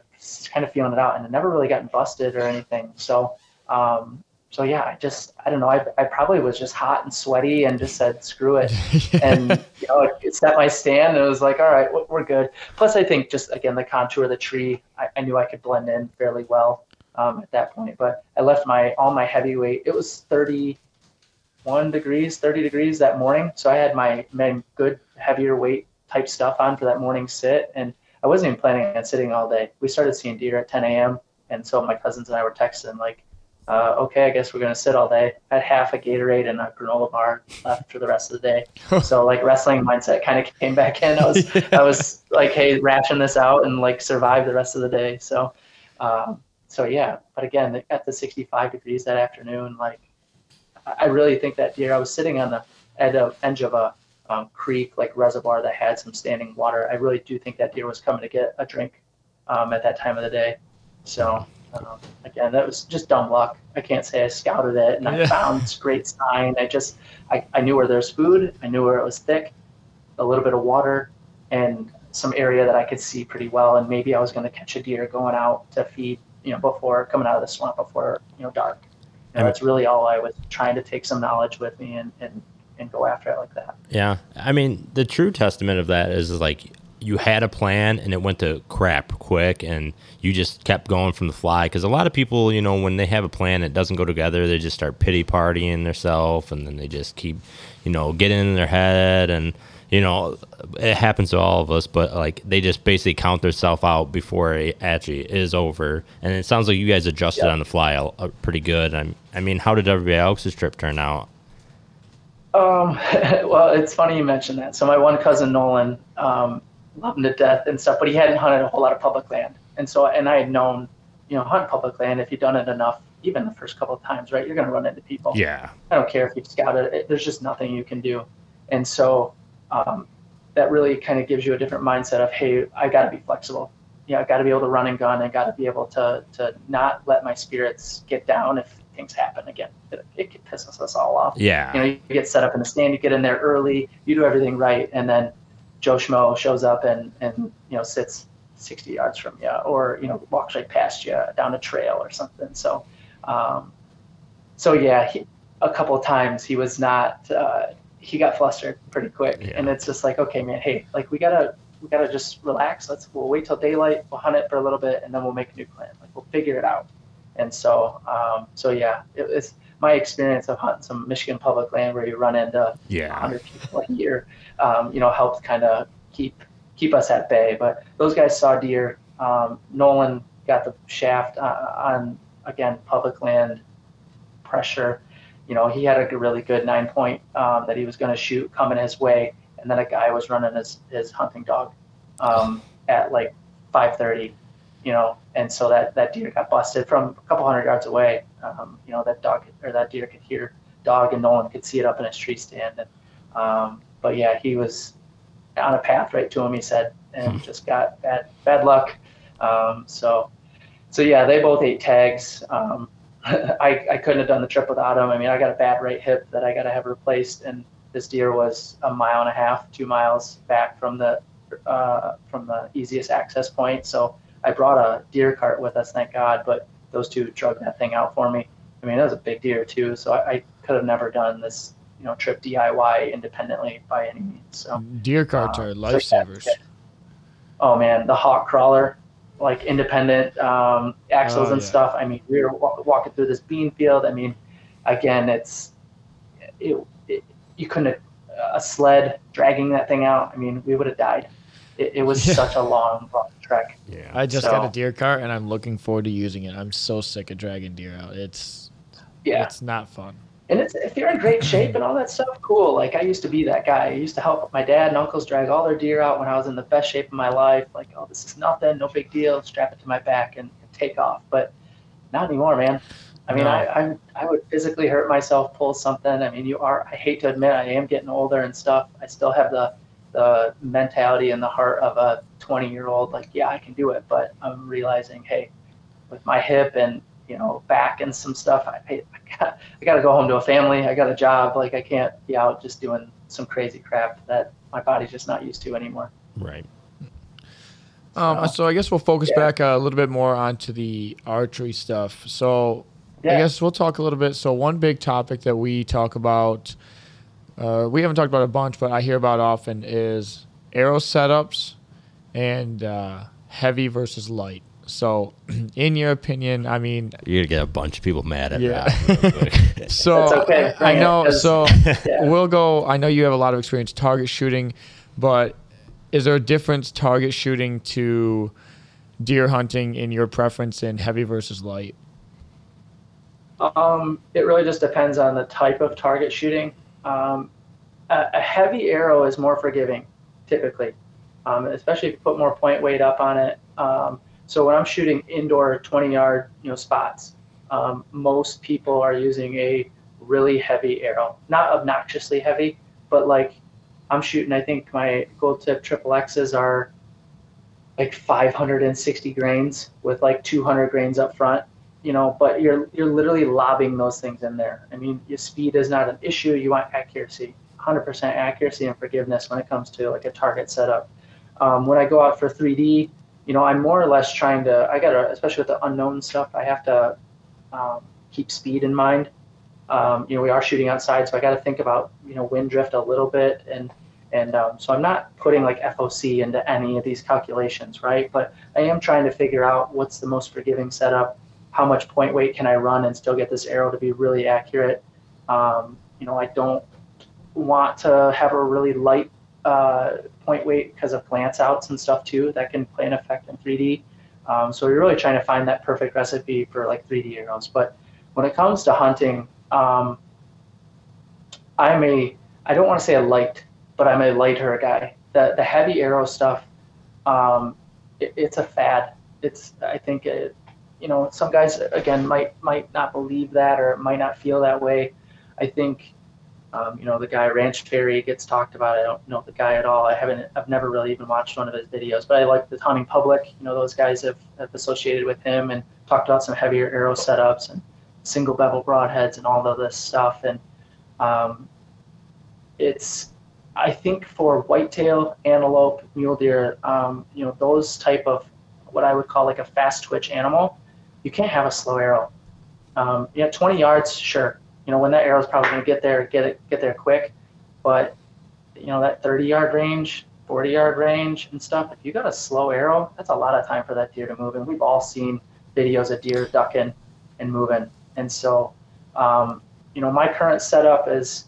kind of feeling it out and it never really gotten busted or anything. So, um, so yeah, I just I don't know. I, I probably was just hot and sweaty and just said screw it, [laughs] and you know, it set my stand and it was like, all right, we're good. Plus, I think just again the contour of the tree, I, I knew I could blend in fairly well um, at that point. But I left my all my heavyweight. It was 31 degrees, 30 degrees that morning, so I had my my good heavier weight type stuff on for that morning sit, and I wasn't even planning on sitting all day. We started seeing deer at 10 a.m. And so my cousins and I were texting like, uh, okay, I guess we're gonna sit all day. I had half a Gatorade and a granola bar left for the rest of the day. [laughs] so like wrestling mindset kind of came back in. I was [laughs] yeah. I was like, hey, ration this out and like survive the rest of the day. So, um, so yeah. But again, at the 65 degrees that afternoon, like I really think that deer. I was sitting on the edge of, edge of a um, creek like reservoir that had some standing water. I really do think that deer was coming to get a drink um, at that time of the day. So um, again, that was just dumb luck. I can't say I scouted it and yeah. I found this great sign. I just, I, I knew where there's food. I knew where it was thick, a little bit of water, and some area that I could see pretty well. And maybe I was going to catch a deer going out to feed, you know, before coming out of the swamp before, you know, dark. And that's really all I was trying to take some knowledge with me and, and, and go after it like that. Yeah. I mean, the true testament of that is like you had a plan and it went to crap quick and you just kept going from the fly. Because a lot of people you know when they have a plan that doesn't go together. They just start pity partying themselves and then they just keep you know getting in their head and you know it happens to all of us but like they just basically count themselves out before it actually is over. And it sounds like you guys adjusted on the fly pretty good. I'm, i mean how did everybody else's trip turn out? Um, [laughs] well, it's funny you mentioned that. So my one cousin Nolan, um, love him to death and stuff, but he hadn't hunted a whole lot of public land. And so, and I had known, you know, hunt public land, if you've done it enough, even the first couple of times, right, you're going to run into people. Yeah. I don't care if you've scouted it, there's just nothing you can do. And so, um, that really kind of gives you a different mindset of, hey, I got to be flexible. Yeah, I got to be able to run and gun. I got to be able to to not let my spirits get down if things happen again. It, it pisses us all off. Yeah. You know, you get set up in the stand, you get in there early, you do everything right, and then Joe Schmo shows up and and you know sits 60 yards from you, or you know walks right past you down a trail or something. So, um, so yeah, he, a couple of times he was not. Uh, he got flustered pretty quick, yeah. and it's just like, okay, man, hey, like we gotta we gotta just relax. Let's we'll wait till daylight. We'll hunt it for a little bit, and then we'll make a new plan. Like we'll figure it out. And so, um, so yeah, it, it's my experience of hunting some Michigan public land where you run into yeah. 100 people a year, um, you know, helped kind of keep keep us at bay. But those guys saw deer. Um, Nolan got the shaft uh, on again public land pressure. You know, he had a really good nine point um, that he was going to shoot coming his way, and then a guy was running his his hunting dog um, at like 5:30 you know, and so that, that deer got busted from a couple hundred yards away. Um, you know, that dog or that deer could hear dog and no one could see it up in his tree stand. And, um, but yeah, he was on a path right to him, he said, and hmm. just got bad, bad luck. Um, so, so yeah, they both ate tags. Um, [laughs] I, I couldn't have done the trip without him. I mean, I got a bad right hip that I got to have replaced, and this deer was a mile and a half, two miles back from the uh, from the easiest access point. So I brought a deer cart with us, thank God, but those two drug that thing out for me. I mean, that was a big deer too, so I, I could have never done this, you know, trip DIY independently by any means. So deer carts um, are lifesavers. oh man, the hawk crawler, like independent um, axles oh, and yeah. stuff. I mean, we were walking through this bean field. I mean, again, it's it, it you couldn't have, a sled dragging that thing out. I mean, we would have died. It, it was [laughs] such a long, long trek. Yeah, I just so, got a deer cart and I'm looking forward to using it. I'm so sick of dragging deer out. It's yeah, it's not fun. and it's, if you're in great shape and all that stuff, cool. Like I used to be that guy. I used to help my dad and uncles drag all their deer out when I was in the best shape of my life. Like, oh, this is nothing, no big deal. Strap it to my back and, and take off. But not anymore, man. I mean, no. I, I I would physically hurt myself, pull something. I mean, you are. I hate to admit, I am getting older and stuff. I still have the the mentality and the heart of a 20 year old. Like, yeah, I can do it. But I'm realizing, hey, with my hip and you know back and some stuff, I I got I got to go home to a family. I got a job. Like, I can't be out just doing some crazy crap that my body's just not used to anymore. Right. Um, so I guess we'll focus yeah. back a little bit more onto the archery stuff. So yeah. I guess we'll talk a little bit. So one big topic that we talk about, uh, we haven't talked about a bunch, but I hear about often is arrow setups and uh, heavy versus light. So, [clears throat] in your opinion, I mean, you're gonna get a bunch of people mad at yeah. [laughs] that. [laughs] so okay. I know. So [laughs] yeah. we'll go. I know you have a lot of experience target shooting, but is there a difference target shooting to deer hunting in your preference in heavy versus light? Um, it really just depends on the type of target shooting. Um, a, a, heavy arrow is more forgiving, typically, um, especially if you put more point weight up on it. Um, so when I'm shooting indoor 20 yard, you know, spots, um, most people are using a really heavy arrow, not obnoxiously heavy, but like I'm shooting. I think my gold tip triple X's are like 560 grains with like 200 grains up front you know, but you're you're literally lobbing those things in there. I mean, your speed is not an issue. You want accuracy, 100% accuracy and forgiveness when it comes to like a target setup. Um, when I go out for 3D, you know, I'm more or less trying to. I got to, especially with the unknown stuff, I have to um, keep speed in mind. Um, you know, we are shooting outside, so I got to think about you know wind drift a little bit and and um, so I'm not putting like FOC into any of these calculations, right? But I am trying to figure out what's the most forgiving setup how much point weight can I run and still get this arrow to be really accurate. Um, you know, I don't want to have a really light uh, point weight because of glance outs and stuff too. That can play an effect in 3D. Um, so we're really trying to find that perfect recipe for like 3D arrows. But when it comes to hunting, um, I'm a I don't want to say a light, but I'm a lighter guy. The the heavy arrow stuff, um, it, it's a fad. It's I think it, you know, some guys again might might not believe that or might not feel that way. I think, um, you know, the guy Ranch Fairy gets talked about. I don't know the guy at all. I haven't. I've never really even watched one of his videos, but I like the Hunting Public. You know, those guys have, have associated with him and talked about some heavier arrow setups and single bevel broadheads and all of this stuff. And um, it's I think for whitetail, antelope, mule deer, um, you know, those type of what I would call like a fast twitch animal, you can't have a slow arrow. Um, yeah, 20 yards, sure. You know, when that arrow is probably going to get there, get it, get there quick. But you know, that 30 yard range, 40 yard range and stuff. If you got a slow arrow, that's a lot of time for that deer to move. And we've all seen videos of deer ducking and moving. And so, um, you know, my current setup is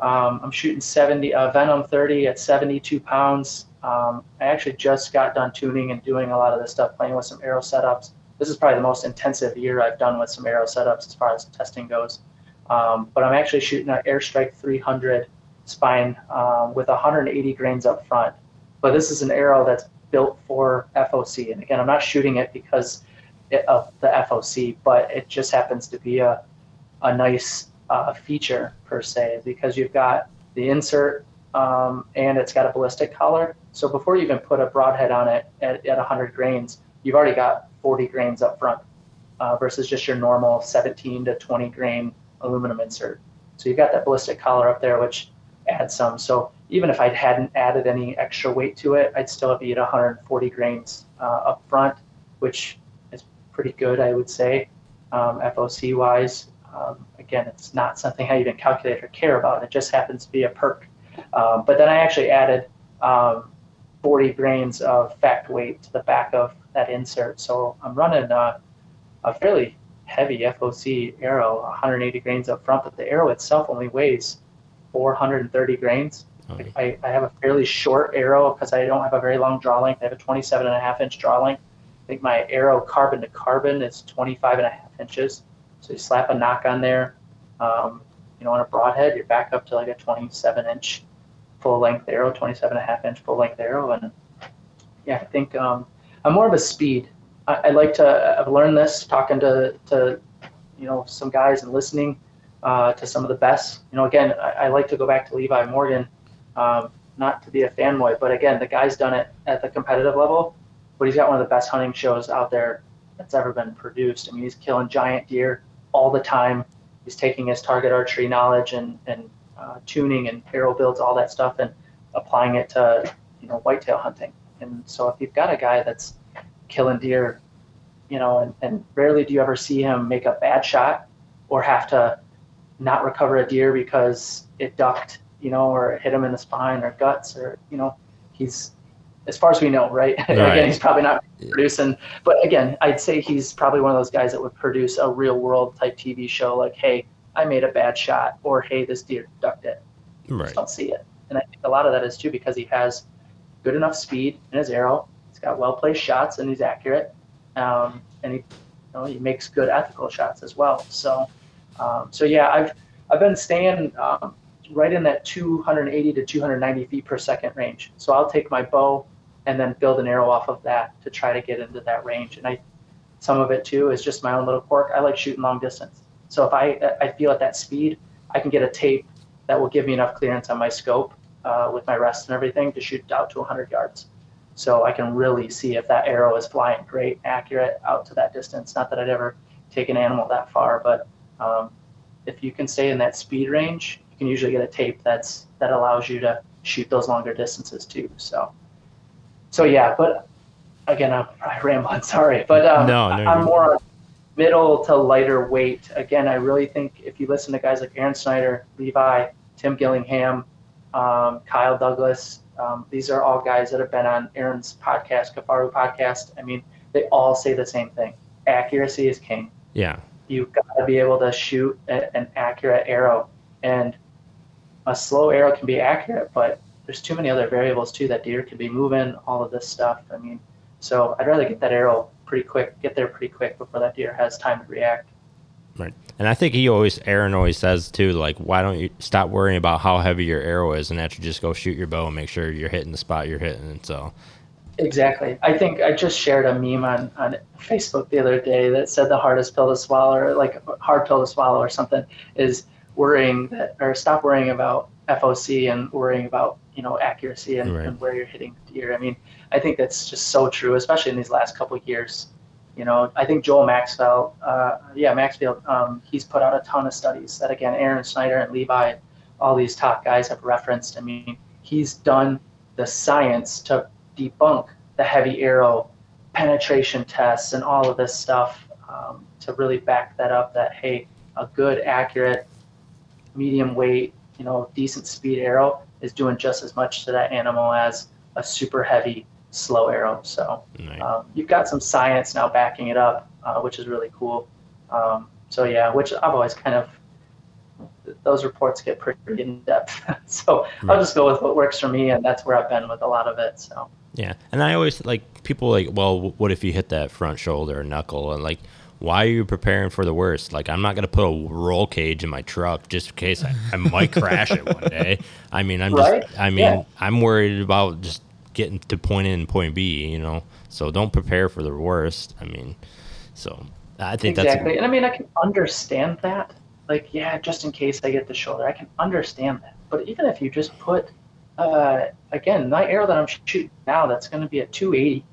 um, I'm shooting 70 uh, Venom 30 at 72 pounds. Um, I actually just got done tuning and doing a lot of this stuff, playing with some arrow setups this is probably the most intensive year I've done with some arrow setups as far as testing goes. Um, but I'm actually shooting an Airstrike 300 spine um, with 180 grains up front. But this is an arrow that's built for FOC. And again, I'm not shooting it because of the FOC, but it just happens to be a, a nice uh, feature per se because you've got the insert um, and it's got a ballistic collar. So before you even put a broadhead on it at, at 100 grains, you've already got 40 grains up front uh, versus just your normal 17 to 20 grain aluminum insert. So you've got that ballistic collar up there, which adds some. So even if I hadn't added any extra weight to it, I'd still be at 140 grains uh, up front, which is pretty good, I would say, um, FOC wise. Um, again, it's not something I even calculate or care about. It just happens to be a perk. Um, but then I actually added um, 40 grains of fact weight to the back of that insert. So I'm running a, a fairly heavy FOC arrow, 180 grains up front, but the arrow itself only weighs 430 grains. Okay. I, I have a fairly short arrow because I don't have a very long draw length. I have a 27 and a half inch draw length. I think my arrow carbon to carbon is 25 and a half inches. So you slap a nock on there, um, you know, on a broadhead, you're back up to like a 27 inch full length arrow, 27 and a half inch full length arrow. And yeah, I think um, I'm more of a speed. I, I, like to, I've learned this talking to, to you know, some guys and listening uh, to some of the best. You know, again, I, I like to go back to Levi Morgan, um, not to be a fanboy, but again, the guy's done it at the competitive level, but he's got one of the best hunting shows out there that's ever been produced. I mean, he's killing giant deer all the time. He's taking his target archery knowledge and, and uh, tuning and arrow builds, all that stuff, and applying it to you know whitetail hunting. And so if you've got a guy that's killing deer, you know, and, and rarely do you ever see him make a bad shot or have to not recover a deer because it ducked, you know, or hit him in the spine or guts, or you know, he's as far as we know, right? [laughs] right. again, he's probably not producing, but again, I'd say he's probably one of those guys that would produce a real world type TV show, like, hey, I made a bad shot, or hey, this deer ducked it. Right. Just don't see it, and I think a lot of that is too because he has good enough speed in his arrow. He's got well placed shots, and he's accurate, um, and he, you know, he makes good ethical shots as well. So, um, so yeah, I've I've been staying um, right in that 280 to 290 feet per second range. So I'll take my bow and then build an arrow off of that to try to get into that range. And I, some of it too is just my own little quirk. I like shooting long distance. So if I, I feel at that speed, I can get a tape that will give me enough clearance on my scope uh, with my rest and everything to shoot out to 100 yards. So I can really see if that arrow is flying great, accurate out to that distance. Not that I'd ever take an animal that far, but um, if you can stay in that speed range, you can usually get a tape that's that allows you to shoot those longer distances too. So so yeah, but again, I'm, I'm rambling. [laughs] Sorry, but um, no, no, I'm more middle to lighter weight. Again, I really think if you listen to guys like Aaron Snyder, Levi, Tim Gillingham, um, Kyle Douglas, um, these are all guys that have been on Aaron's podcast, Kifaru podcast. I mean, they all say the same thing: accuracy is king. Yeah. You've got to be able to shoot a, an accurate arrow, and a slow arrow can be accurate, but there's too many other variables too that deer could be moving, all of this stuff. I mean, so I'd rather get that arrow pretty quick, get there pretty quick before that deer has time to react. Right. And I think he always, Aaron always says too, like, why don't you stop worrying about how heavy your arrow is and actually just go shoot your bow and make sure you're hitting the spot you're hitting. And so. Exactly. I think I just shared a meme on, on Facebook the other day that said the hardest pill to swallow, or like hard pill to swallow, or something, is worrying that, or stop worrying about FOC and worrying about you know accuracy and, right. and where you're hitting the deer. I mean, I think that's just so true, especially in these last couple of years. You know, I think Joel Maxfield, uh, yeah, Maxfield, um, he's put out a ton of studies that again, Aaron Snyder and Levi, all these top guys have referenced. I mean, he's done the science to debunk the heavy arrow penetration tests and all of this stuff um, to really back that up. That hey, a good, accurate, medium weight, you know, decent speed arrow is doing just as much to that animal as a super heavy slow arrow. So nice. um, you've got some science now backing it up, uh, which is really cool. Um, so yeah, which I've always kind of those reports get pretty in depth. [laughs] so right. I'll just go with what works for me, and that's where I've been with a lot of it. So yeah, and I always like people like, well, what if you hit that front shoulder or knuckle, and like why are you preparing for the worst? Like, I'm not going to put a roll cage in my truck just in case I, I might crash it one day. [laughs] I mean, I'm right? just, I mean, yeah. I'm worried about just getting to point A and point B, you know? So don't prepare for the worst. I mean, so I think exactly. that's exactly. And I mean, I can understand that. Like, yeah, just in case I get the shoulder, I can understand that. But even if you just put, uh, again, my arrow that I'm shooting now, that's going to be at 280.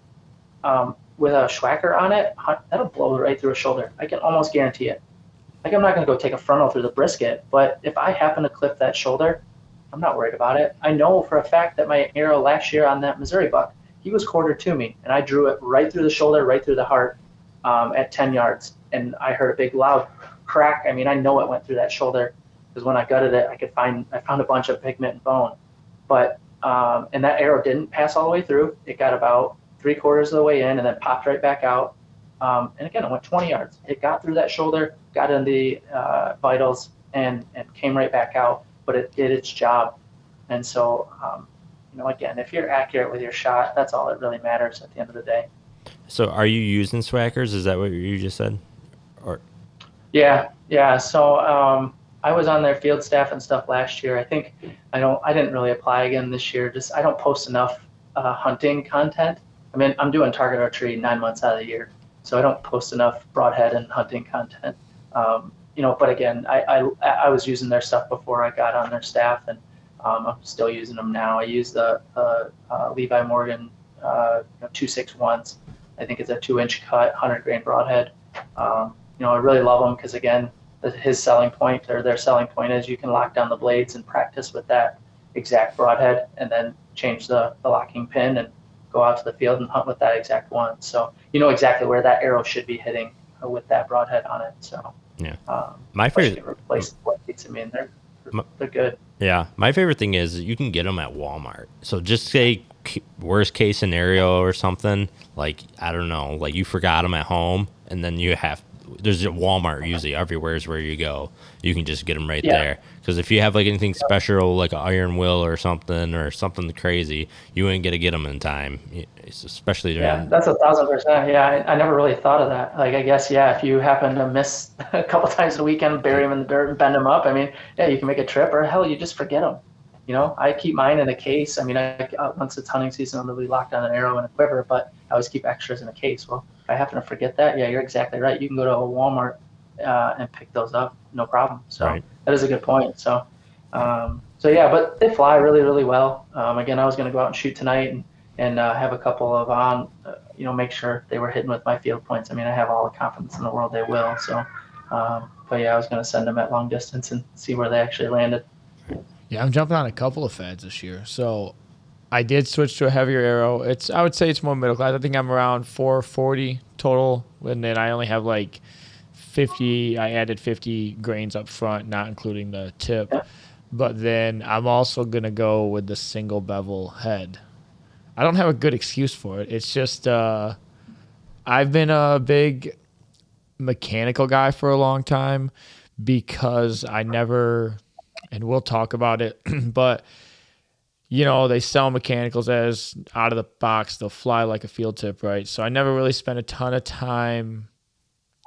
Um, with a Swhacker on it, that'll blow right through a shoulder. I can almost guarantee it. Like I'm not going to go take a frontal through the brisket, but if I happen to clip that shoulder, I'm not worried about it. I know for a fact that my arrow last year on that Missouri buck, he was quartered to me, and I drew it right through the shoulder, right through the heart, um, at 10 yards, and I heard a big loud crack. I mean, I know it went through that shoulder because when I gutted it, I could find I found a bunch of pigment and bone, but um, and that arrow didn't pass all the way through. It got about three quarters of the way in and then popped right back out. Um, and again, it went 20 yards. It got through that shoulder, got in the uh, vitals, and, and came right back out, but it did its job. And so, um, you know, again, if you're accurate with your shot, that's all that really matters at the end of the day. So, are you using Swhackers? Is that what you just said? Or yeah, yeah. So, um, I was on their field staff and stuff last year. I think I don't I didn't really apply again this year. Just I don't post enough uh, hunting content. I mean I'm doing target archery nine months out of the year, so I don't post enough broadhead and hunting content. Um, you know, but again, I, I I was using their stuff before I got on their staff, and um, I'm still using them now. I use the uh, uh, Levi Morgan uh, you know. I think it's a two inch cut, 100 grain broadhead. Um, you know, I really love them because again, the, his selling point or their selling point is you can lock down the blades and practice with that exact broadhead, and then change the, the locking pin and go out to the field and hunt with that exact one. So you know exactly where that arrow should be hitting with that broadhead on it. So yeah, um, my favorite replace. I mean, they're they're good. Yeah, my favorite thing is you can get them at Walmart. So just say worst case scenario or something like I don't know, like you forgot them at home, and then you have there's a Walmart usually everywhere is where you go. You can just get them right yeah. there. Because if you have like anything special, like an iron will or something, or something crazy, you ain't gonna get them in time. especially during. Yeah, that's a thousand percent. Yeah, I, I, never really thought of that. Like, I guess yeah, if you happen to miss [laughs] a couple times a weekend, bury them in the dirt and bend them up. I mean, yeah, you can make a trip, or hell, you just forget them. You know, I keep mine in a case. I mean, I, uh, once it's hunting season, I'll literally lock down an arrow and a quiver, but I always keep extras in a case. Well, I happen to forget that, yeah, you're exactly right. You can go to a Walmart uh, and pick those up, no problem. So right. that is a good point. So, um, so yeah, but they fly really, really well. Um, again, I was going to go out and shoot tonight and and uh, have a couple of on, uh, you know, make sure they were hitting with my field points. I mean, I have all the confidence in the world they will. So, um, but yeah, I was going to send them at long distance and see where they actually landed. Yeah, I'm jumping on a couple of fads this year. So I did switch to a heavier arrow. It's I would say it's more middle class. I think I'm around 440 total, and then I only have like 50. I added 50 grains up front, not including the tip. But then I'm also gonna go with the single bevel head. I don't have a good excuse for it. It's just uh, I've been a big mechanical guy for a long time because I never and we'll talk about it. [clears throat] but you know, they sell mechanicals as out of the box, they'll fly like a field tip, right? So I never really spent a ton of time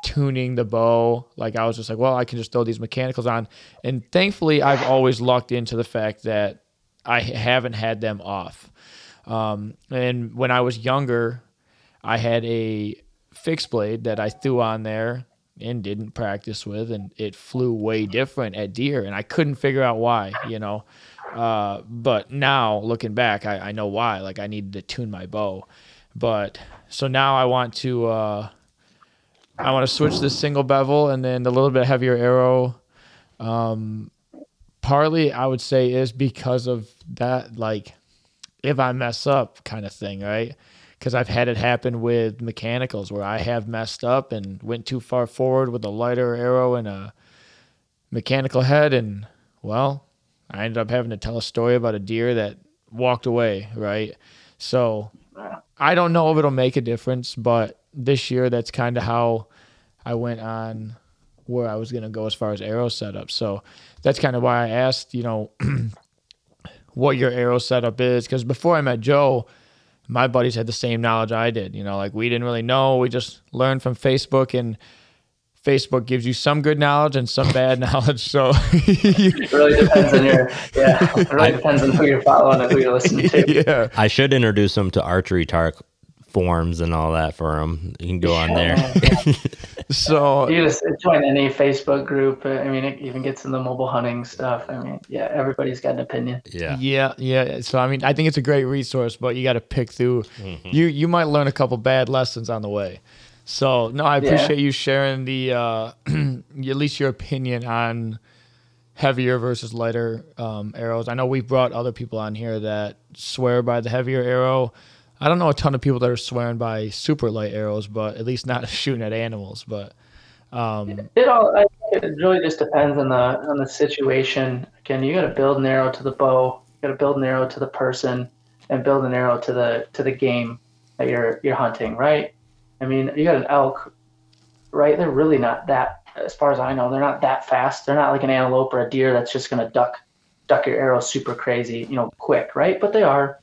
tuning the bow. Like I was just like, well, I can just throw these mechanicals on. And thankfully, I've always lucked into the fact that I haven't had them off. Um, and when I was younger, I had a fixed blade that I threw on there and didn't practice with, and it flew way different at deer, and I couldn't figure out why, you know. Uh, but now looking back, I, I know why. Like I needed to tune my bow, but so now I want to uh, I want to switch the single bevel and then the little bit heavier arrow. Um, partly I would say is because of that, like if I mess up kind of thing, right? because I've had it happen with mechanicals where I have messed up and went too far forward with a lighter arrow and a mechanical head, and well, I ended up having to tell a story about a deer that walked away, right? So I don't know if it'll make a difference, but this year that's kind of how I went on where I was going to go as far as arrow setup. So that's kind of why I asked, you know, [clears throat] what your arrow setup is because before I met Joe, my buddies had the same knowledge I did. You know, like we didn't really know. We just learned from Facebook, and Facebook gives you some good knowledge and some bad [laughs] knowledge. So [laughs] it really depends on your yeah. It [laughs] really depends on who you're following and who you're listening to. Yeah, I should introduce them to Archery Talk forms and all that for them. You can go on there. so you just join any Facebook group. I mean, it even gets in the mobile hunting stuff. I mean, yeah, everybody's got an opinion. Yeah, yeah, yeah. So I mean, I think it's a great resource, but you got to pick through. Mm-hmm. You you might learn a couple bad lessons on the way. So no, I appreciate yeah. you sharing the uh, [clears throat] at least your opinion on heavier versus lighter um, arrows. I know we've brought other people on here that swear by the heavier arrow. I don't know a ton of people that are swearing by super light arrows, but at least not [laughs] shooting at animals. But um, it all I it really just depends on the on the situation. Again, you got to build an arrow to the bow. You got to build an arrow to the person, and build an arrow to the to the game that you're you're hunting. Right? I mean, you got an elk, right? They're really not that, as far as I know, they're not that fast. They're not like an antelope or a deer that's just gonna duck duck your arrow super crazy, you know, quick, right? But they are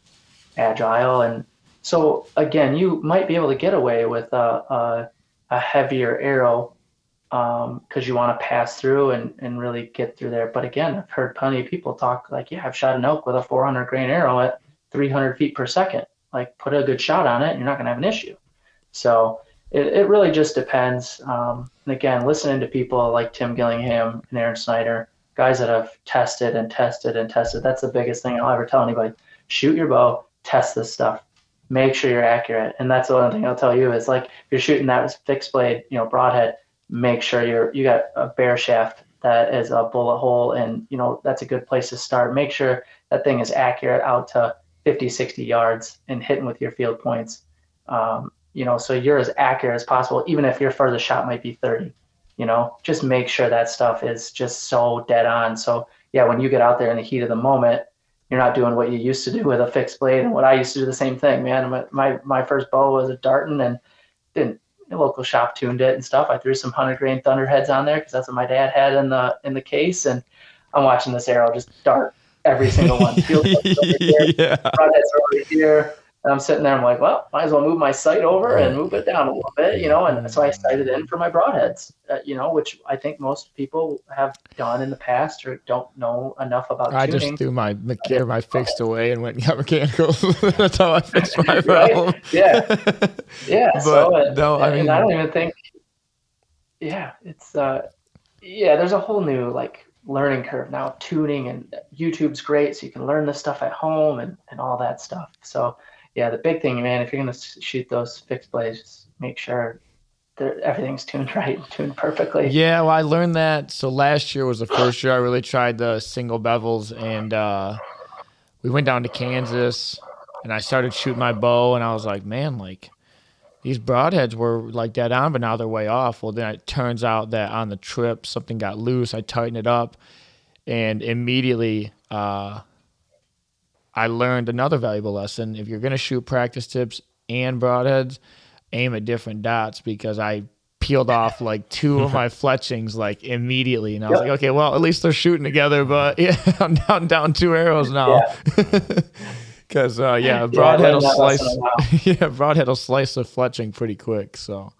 agile and so again, you might be able to get away with a, a, a heavier arrow because um, you want to pass through and, and really get through there. But again, I've heard plenty of people talk like, yeah, I've shot an elk with a 400 grain arrow at 300 feet per second. Like, put a good shot on it, and you're not going to have an issue. So it, it really just depends. Um, and again, listening to people like Tim Gillingham and Aaron Snyder, guys that have tested and tested and tested. That's the biggest thing I'll ever tell anybody. Shoot your bow, test this stuff, make sure you're accurate. And that's the one thing I'll tell you is like if you're shooting that fixed blade, you know, broadhead, make sure you're you got a bare shaft that is a bullet hole and you know that's a good place to start. Make sure that thing is accurate out to 50, 60 yards and hitting with your field points. Um, you know, so you're as accurate as possible, even if your furthest shot might be 30 you know? Just make sure that stuff is just so dead on. So yeah when you get out there in the heat of the moment you're not doing what you used to do with a fixed blade and what i used to do the same thing man. My my, my first bow was a darton and didn't the local shop tuned it and stuff. I threw some 100 grain thunderheads on there because that's what my dad had in the in the case. And i'm watching this arrow just dart every single one. [laughs] Field over here, yeah. over here and I'm sitting there, I'm like, well, might as well move my sight over and move it down a little bit, you know. And so I sighted in for my broadheads, uh, you know, which I think most people have done in the past or don't know enough about. I tuning. just threw my mecha- my fixed away and went and got mechanical. [laughs] That's how I fixed my [laughs] problem. right? Yeah, [laughs] yeah. but so, uh, no, I mean, I don't even think. Yeah, it's uh, yeah. There's a whole new like learning curve now. Tuning and YouTube's great, so you can learn this stuff at home and and all that stuff. So yeah, the big thing, man, if you're gonna shoot those fixed blades, make sure that everything's tuned [laughs] right, tuned perfectly. Yeah, well, I learned that. So last year was the first year I really tried the single bevels, and uh, we went down to Kansas, and I started shooting my bow, and I was like, man, like these broadheads were like dead on, but now they're way off. Well, then it turns out that on the trip something got loose. I tightened it up, and immediately. Uh, I learned another valuable lesson. If you're going to shoot practice tips and broadheads, aim at different dots because I peeled off like two of my [laughs] fletchings like immediately, and I was yep. like, okay, well, at least they're shooting together. But [laughs] yeah, I'm down down two arrows now. Because yeah. [laughs] uh, yeah, broadhead yeah, will slice. yeah, broadhead will slice the fletching pretty quick. So.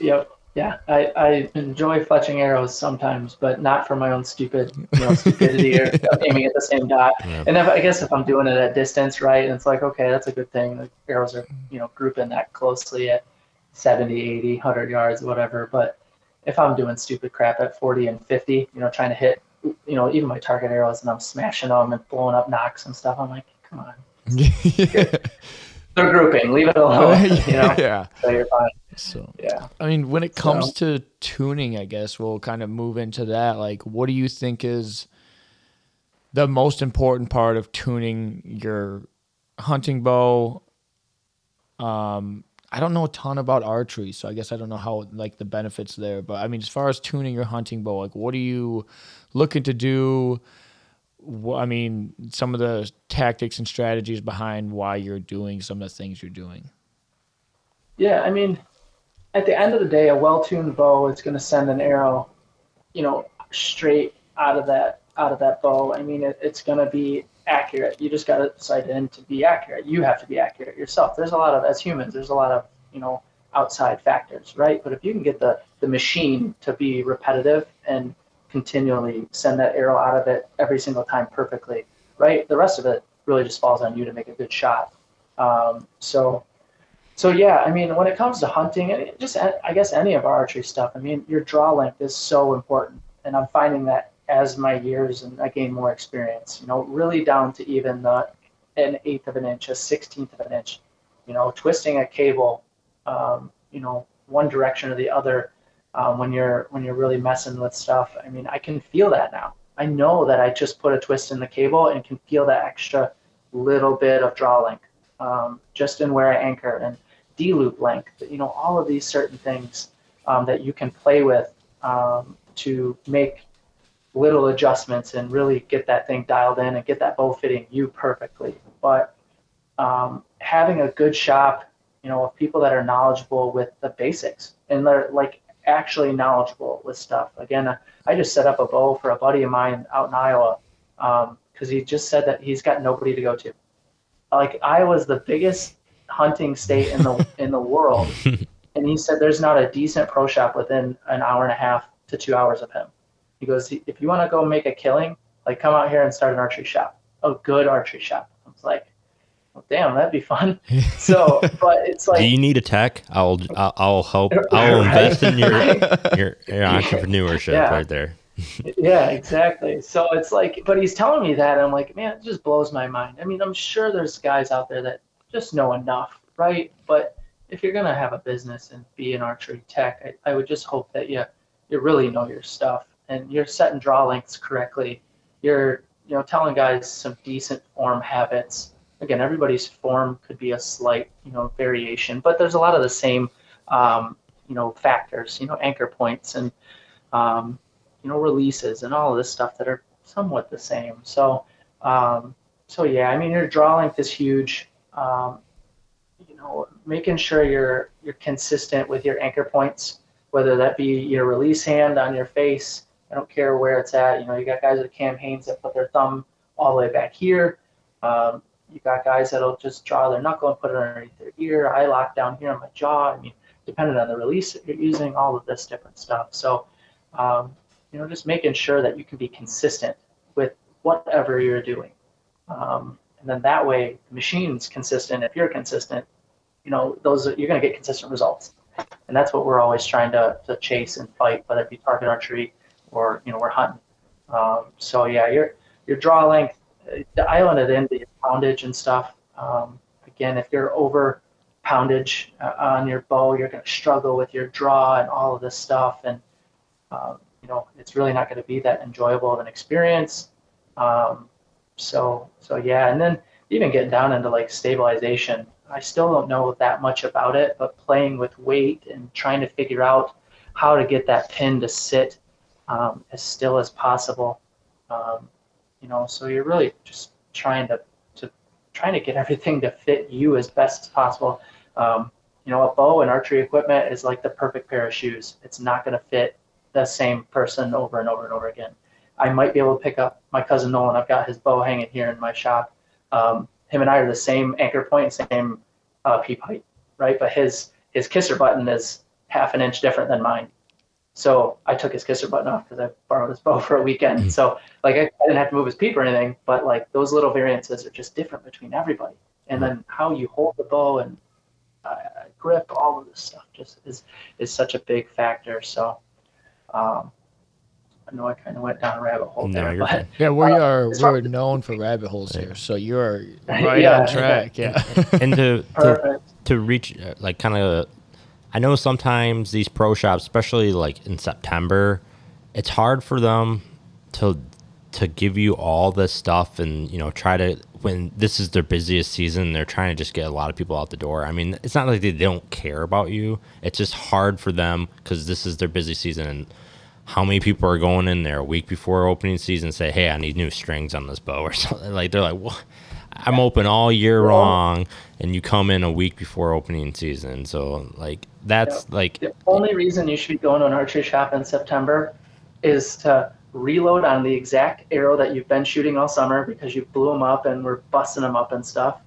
Yep. Yeah, I, I enjoy fletching arrows sometimes, but not for my own stupid, you know, stupidity or [laughs] aiming at the same dot. Yeah. And if, I guess if I'm doing it at distance, right, and it's like, okay, that's a good thing. The arrows are, you know, grouping that closely at 70, 80, 100 yards, whatever. But if I'm doing stupid crap at 40 and 50, you know, trying to hit, you know, even my target arrows and I'm smashing them and blowing up nocks and stuff, I'm like, come on. [laughs] They're grouping. Leave it alone. [laughs] you know? yeah. So you're fine. So yeah, I mean, when it comes so, to tuning, I guess we'll kind of move into that. Like, what do you think is the most important part of tuning your hunting bow? Um, I don't know a ton about archery, so I guess I don't know how like the benefits there. But I mean, as far as tuning your hunting bow, like, what are you looking to do? I mean, some of the tactics and strategies behind why you're doing some of the things you're doing. Yeah, I mean, at the end of the day, a well-tuned bow is going to send an arrow, you know, straight out of that out of that bow. I mean, it, it's going to be accurate. You just got to sight in to be accurate. You have to be accurate yourself. There's a lot of as humans, there's a lot of you know outside factors, right? But if you can get the the machine to be repetitive and continually send that arrow out of it every single time perfectly, right? The rest of it really just falls on you to make a good shot. Um, so so yeah, I mean, when it comes to hunting, and just I guess any of our archery stuff, I mean, your draw length is so important, and I'm finding that as my years and I gain more experience, you know, really down to even the an eighth of an inch, a sixteenth of an inch, you know, twisting a cable, um, you know, one direction or the other, um, when you're when you're really messing with stuff. I mean, I can feel that now. I know that I just put a twist in the cable and can feel that extra little bit of draw length um, just in where I anchor and D-loop length, you know, all of these certain things um, that you can play with um, to make little adjustments and really get that thing dialed in and get that bow fitting you perfectly. But um, having a good shop, you know, of people that are knowledgeable with the basics and they're like actually knowledgeable with stuff. Again, I just set up a bow for a buddy of mine out in Iowa because um, he just said that he's got nobody to go to. Like Iowa's the biggest hunting state in the [laughs] in the world, and he said there's not a decent pro shop within an hour and a half to two hours of him. He goes, if you want to go make a killing, like come out here and start an archery shop, a good archery shop. I was like, well, damn, that'd be fun. [laughs] So, but it's like, do you need a tech? I'll I'll, I'll help. [laughs] I'll right? invest in your your, your entrepreneurship yeah. right there. yeah, exactly. So it's like, but he's telling me that, I'm like, man, it just blows my mind. I mean, I'm sure there's guys out there that just know enough, right? But if you're gonna have a business and be an archery tech, I, I would just hope that you you really know your stuff and you're setting draw lengths correctly. You're you know telling guys some decent form habits. Again, everybody's form could be a slight you know variation, but there's a lot of the same um, you know factors, you know anchor points and um, you know releases and all of this stuff that are somewhat the same. So um, so yeah, I mean your draw length is huge. Um, you know, making sure you're you're consistent with your anchor points, whether that be your release hand on your face. I don't care where it's at. You know, you got guys with Cam Hanes that put their thumb all the way back here. Um, you got guys that'll just draw their knuckle and put it underneath their ear. I lock down here on my jaw. I mean, depending on the release that you're using, all of this different stuff. So, um, you know, just making sure that you can be consistent with whatever you're doing. Um, and then that way the machine's consistent if you're consistent you know those you're going to get consistent results. And that's what we're always trying to, to chase and fight whether it be target archery or you know we're hunting. Um, so yeah your your draw length the island it into your poundage and stuff um, again if you're over poundage uh, on your bow you're going to struggle with your draw and all of this stuff. And um, you know it's really not going to be that enjoyable of an experience. Um, so so yeah, and then even getting down into like stabilization, I still don't know that much about it, but playing with weight and trying to figure out how to get that pin to sit um, as still as possible. Um, you know, so you're really just trying to, to trying to get [laughs] everything to fit you as best as possible. Um, you know, a bow and archery equipment is like the perfect pair of shoes. It's not going to fit the same person over and over and over again. I might be able to pick up my cousin Nolan. I've got his bow hanging here in my shop. Um, him and I are the same anchor point, same uh, peep height, right? But his his kisser button is half an inch different than mine. So I took his kisser button off because I borrowed his bow [laughs] for a weekend. Mm-hmm. So like I, I, didn't have to move his peep or anything, but like those little variances are just different between everybody. And mm-hmm. then how you hold the bow and uh, grip, all of this stuff just is is such a big factor. So um, I know I kind of went down a rabbit hole no, there, but yeah, we uh, are we're known for rabbit holes here, so you're [laughs] right yeah, on track. Yeah, [laughs] and to [laughs] to, to reach uh, like kind of, I know sometimes these pro shops, especially like in September, it's hard for them to to give you all this stuff and you know try to when this is their busiest season they're trying to just get a lot of people out the door. I mean it's not like they don't care about you. It's just hard for them because this is their busy season and how many people are going in there a week before opening season say, "Hey, I need new strings on this bow" or [laughs] something like they're like, "Well, I'm open all year long," and you come in a week before opening season. So like that's yeah. like the only reason you should go to an archery shop in September is to reload on the exact arrow that you've been shooting all summer because you blew them up and we're busting them up and stuff.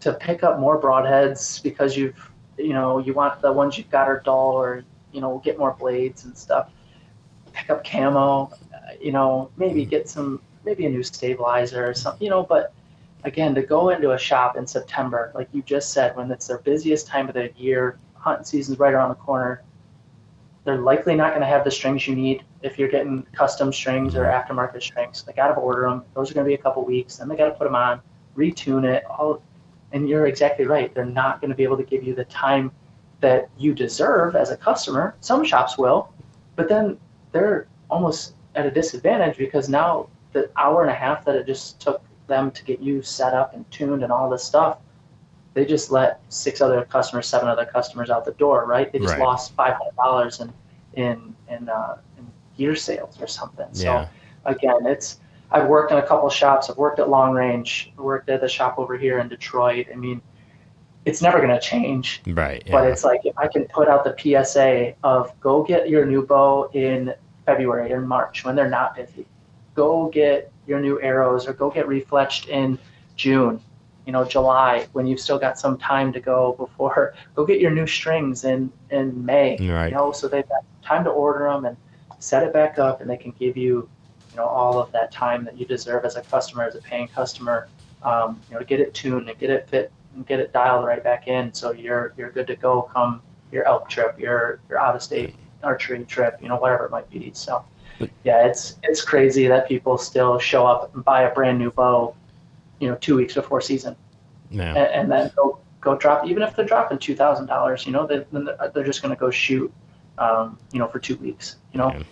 To pick up more broadheads because you've you know you want the ones you've got are dull or you know get more blades and stuff pick up camo, uh, you know, maybe get some, maybe a new stabilizer or something, you know, but again, to go into a shop in September, like you just said, when it's their busiest time of the year, hunting season's right around the corner, they're likely not going to have the strings you need if you're getting custom strings or aftermarket strings. They got to order them. Those are going to be a couple weeks. Then they got to put them on, retune it. All, and you're exactly right. They're not going to be able to give you the time that you deserve as a customer. Some shops will, but then they're almost at a disadvantage because now the hour and a half that it just took them to get you set up and tuned and all this stuff, they just let six other customers, seven other customers out the door, right? They just right. lost five hundred dollars in in in, uh, in gear sales or something. Yeah. So again, it's I've worked in a couple shops. I've worked at Long Range. I worked at the shop over here in Detroit. I mean, it's never going to change. Right. Yeah. But it's like if I can put out the PSA of go get your new bow in February or March when they're not busy. Go get your new arrows or go get refletched in June. you know, July when you've still got some time to go before, [laughs] go get your new strings in, in May, Right. you know, so they've got time to order them and set it back up and they can give you, you know, all of that time that you deserve as a customer, as a paying customer, um, you know, to get it tuned and get it fit and get it dialed right back in. So you're, you're good to go come your elk trip, your, your out of state archery trip, you know, whatever it might be. So yeah, it's, it's crazy that people still show up and buy a brand new bow, you know, two weeks before season Yeah. and, and then go, go drop, even if they're dropping $2,000, you know, they, they're just going to go shoot, um, you know, for two weeks, you know, Yeah.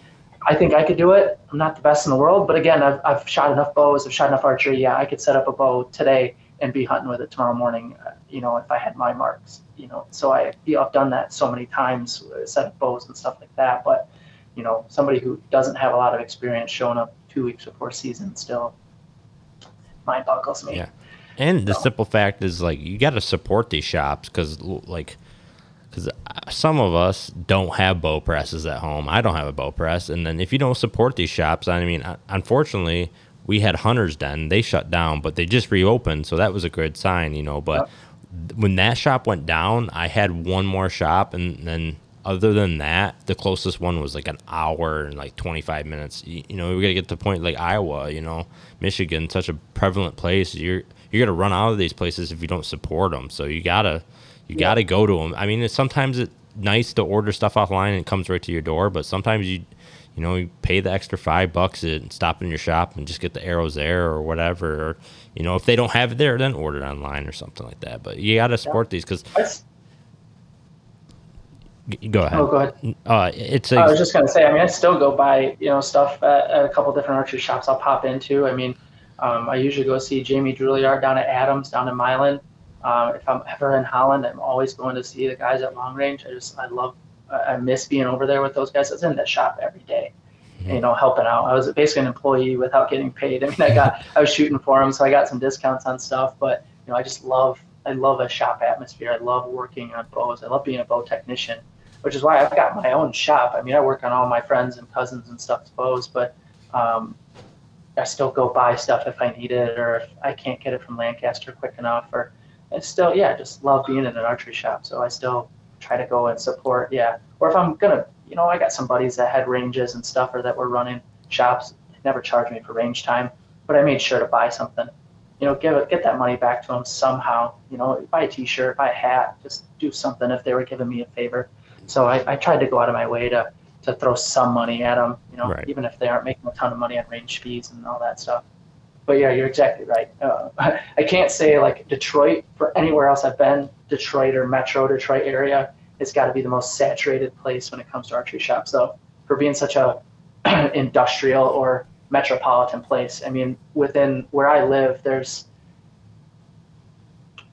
I think I could do it. I'm not the best in the world, but again, I've, I've shot enough bows, I've shot enough archery. Yeah, I could set up a bow today and be hunting with it tomorrow morning, uh, you know, if I had my marks, you know. So I, you know, I've done that so many times, uh, set up bows and stuff like that. But, you know, somebody who doesn't have a lot of experience showing up two weeks before season still mind boggles me. Yeah. And the simple fact is, like, you got to support these shops because, like, because some of us don't have bow presses at home. I don't have a bow press, and then if you don't support these shops, I mean, uh, unfortunately, we had Hunters Den. They shut down, but they just reopened, so that was a good sign, you know. But when that shop went down, I had one more shop, and then other than that, the closest one was like an hour and like 25 minutes. You, you know, we got to get to the point like Iowa, you know, Michigan, such a prevalent place. You're you're gonna run out of these places if you don't support them. So you gotta you gotta go to them. I mean, it's sometimes it's nice to order stuff offline and it comes right to your door, but sometimes you you know you pay the extra five bucks and stop in your shop and just get the arrows there or whatever. Or you know, if they don't have it there, then order it online or something like that. But you gotta support these because go ahead. Oh, go ahead. Uh, it's I was just gonna say. I mean, I still go buy you know stuff at, at a couple different archery shops. I'll pop into. I mean, um, I usually go see Jamie Drouillard down at Adams down in Milan. Uh, if I'm ever in Holland, I'm always going to see the guys at Long Range. I just I love I I miss being over there with those guys. I was in that shop every day, you know, helping out. I was basically an employee without getting paid. I mean, I got I was shooting for them, so I got some discounts on stuff. But you know, I just love I love a shop atmosphere. I love working on bows. I love being a bow technician which is why I've got my own shop. I mean, I work on all my friends and cousins and stuff's bows, but um, I still go buy stuff if I need it or if I can't get it from Lancaster quick enough. Or I still, yeah, just love being in an archery shop. So I still try to go and support, yeah. Or if I'm gonna, you know, I got some buddies that had ranges and stuff or that were running shops. Never charged me for range time, but I made sure to buy something. You know, give it, get that money back to them somehow. You know, buy a T-shirt, buy a hat, just do something if they were giving me a favor. So I, I tried to go out of my way to, to throw some money at them, you know, Right. even if they aren't making a ton of money on range fees and all that stuff. But yeah, you're exactly right. Uh, [laughs] I can't say like Detroit for anywhere else I've been, Detroit or Metro Detroit area, it's got to be the most saturated place when it comes to archery shops. Though for being such a [clears throat] industrial or metropolitan place, I mean, within where I live, there's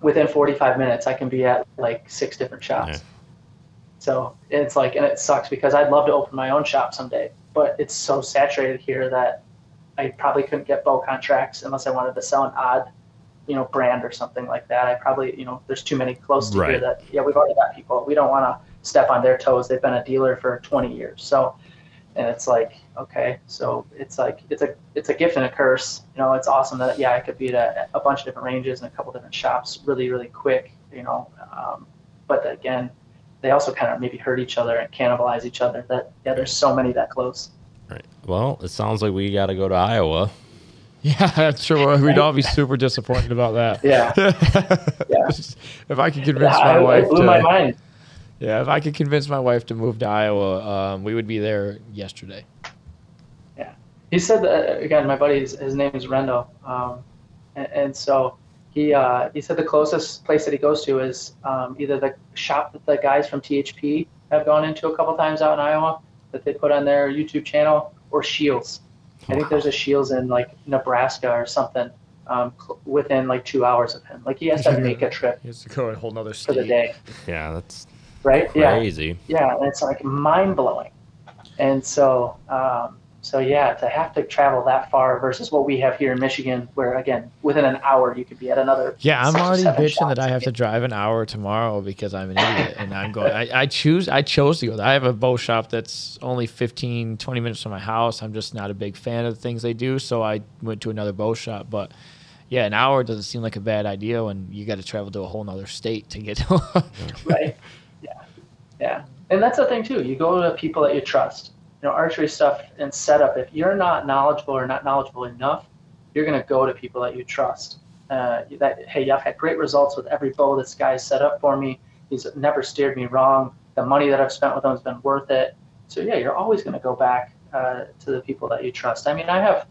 within 45 minutes I can be at like six different shops. Yeah. So it's like, and it sucks because I'd love to open my own shop someday, but it's so saturated here that I probably couldn't get bow contracts unless I wanted to sell an odd, you know, brand or something like that. I probably, you know, there's too many close to Right. here that, yeah, we've already got people. We don't want to step on their toes. They've been a dealer for 20 years. So, and it's like, okay, so it's like, it's a, it's a gift and a curse. You know, it's awesome that, yeah, I could be at a bunch of different ranges and a couple different shops really, really quick, you know. Um, but again, they also kind of maybe hurt each other and cannibalize each other. That, yeah, there's so many that close. Right. Well, it sounds like we got to go to Iowa. Yeah, [laughs] I'm sure we'd all be super disappointed about that. Yeah. [laughs] Yeah. if I could convince Yeah, my I- wife it blew to, my mind. yeah, if I could convince my wife to move to Iowa, um, we would be there yesterday. Yeah. He said that again. My buddy, his, his name is Rendo, um, and, and so he uh, he said the closest place that he goes to is um, either the shop that the guys from THP have gone into a couple times out in Iowa that they put on their YouTube channel, or Scheels. I think there's a Scheels in like Nebraska or something um, cl- within like two hours of him. Like he has to [laughs] make a trip He has to go a whole nother for the day, [laughs] Yeah, that's right? Yeah. crazy. yeah and it's like mind blowing and so um, so yeah to have to travel that far versus what we have here in michigan where again within an hour you could be at another Yeah, I'm already bitching that. I have to drive an hour tomorrow because I'm an idiot and I'm going. I, I choose. I chose to go. there. I have a bow shop that's only 15, 20 minutes from my house. I'm just not a big fan of the things they do, so I went to another bow shop. But yeah, an hour doesn't seem like a bad idea when you got to travel to a whole nother state to get to. [laughs] right. Yeah. Yeah. And that's the thing too. You go to people that you trust. You know, archery stuff and setup. If you're not knowledgeable or not knowledgeable enough, you're going to go to people that you trust. Uh, that hey, I've had great results with every bow this guy set up for me. He's never steered me wrong. The money that I've spent with him has been worth it. So yeah, you're always going to go back uh, to the people that you trust. I mean, I have,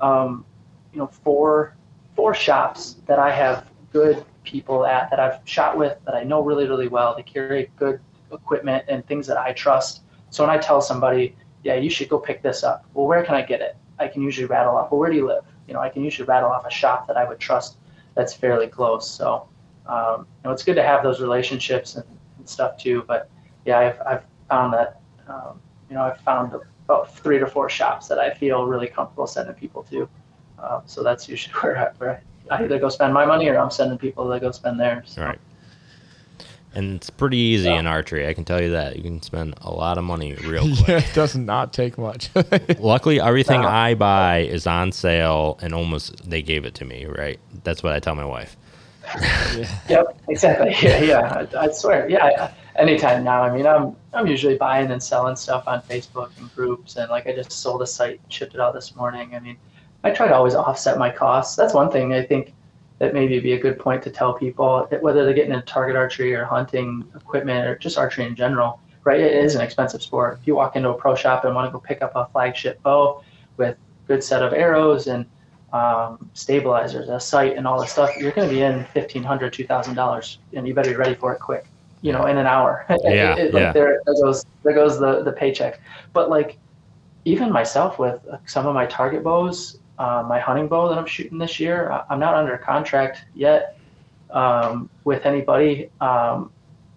um, you know, four four shops that I have good people at that I've shot with that I know really really well. They carry good equipment and things that I trust. So when I tell somebody, yeah, you should go pick this up. Well, where can I get it? I can usually rattle off. Well, where do you live? You know, I can usually rattle off a shop that I would trust that's fairly close. So, um, you know, it's good to have those relationships and, and stuff too. But yeah, I've, I've found that, um, you know, I've found about three to four shops that I feel really comfortable sending people to. Uh, so that's usually [laughs] where I, where I either go spend my money or I'm sending people that go spend theirs. So. Right. And it's pretty easy yeah. in archery. I can tell you that you can spend a lot of money [laughs] real quick. yeah, it does not take much. [laughs] Luckily, everything I buy is on sale, and almost they gave it to me. Right? That's what I tell my wife. yeah. [laughs] Yep, exactly. Yeah, yeah. I, I swear. Yeah, anytime now. I mean, I'm I'm usually buying and selling stuff on Facebook and groups, and like I just sold a sight, shipped it out this morning. I mean, I try to always offset my costs. That's one thing I think that maybe be a good point to tell people whether they're getting into target archery or hunting equipment or just archery in general. Right, it is an expensive sport. If you walk into a pro shop and want to go pick up a flagship bow with good set of arrows and um, stabilizers, a sight, and all this stuff, you're going to be in fifteen hundred, two thousand dollars, and you better be ready for it quick. You know, in an hour. [laughs] Yeah, it, it, yeah. There, there goes there goes the the paycheck. But like, even myself with some of my target bows, uh, my hunting bow that I'm shooting this year. I'm not under contract yet um, with anybody, um,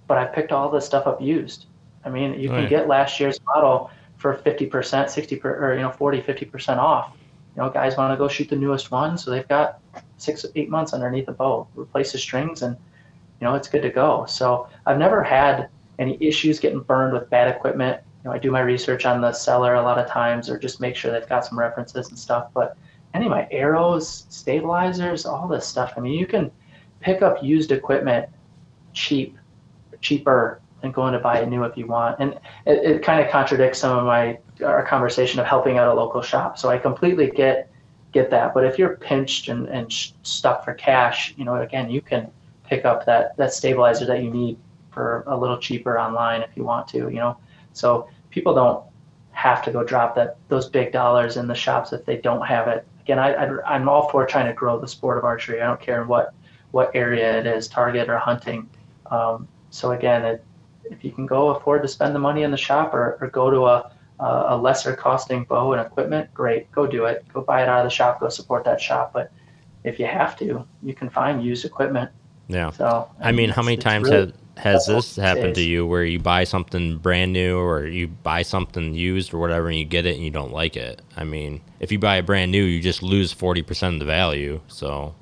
but I picked all this stuff up used. I mean, you can get last year's model for 50%, 60 per, or you know 40, 50% off. You know, guys want to go shoot the newest one, so they've got six, eight months underneath the bow. Replace the strings, and you know it's good to go. So I've never had any issues getting burned with bad equipment. You know, I do my research on the seller a lot of times, or just make sure they've got some references and stuff. But any of my arrows, stabilizers, all this stuff. I mean, you can pick up used equipment cheap, cheaper than going to buy a new if you want. And it, it kind of contradicts some of my our conversation of helping out a local shop. So I completely get get that. But if you're pinched and, and stuck for cash, you know, again, you can pick up that that stabilizer that you need for a little cheaper online if you want to. You know, so people don't have to go drop that those big dollars in the shops if they don't have it again, I, I, am all for trying to grow the sport of archery. I don't care what what area it is, target or hunting. Um, so again, it, if you can go afford to spend the money in the shop or, or go to a, a lesser costing bow and equipment, great, go do it. Go buy it out of the shop, go support that shop. But if you have to, you can find used equipment. Yeah. So I mean, how many times really, have has this happened to you where you buy something brand new or you buy something used or whatever and you get it and you don't like it? I mean, if you buy a brand new, you just lose 40% of the value. So,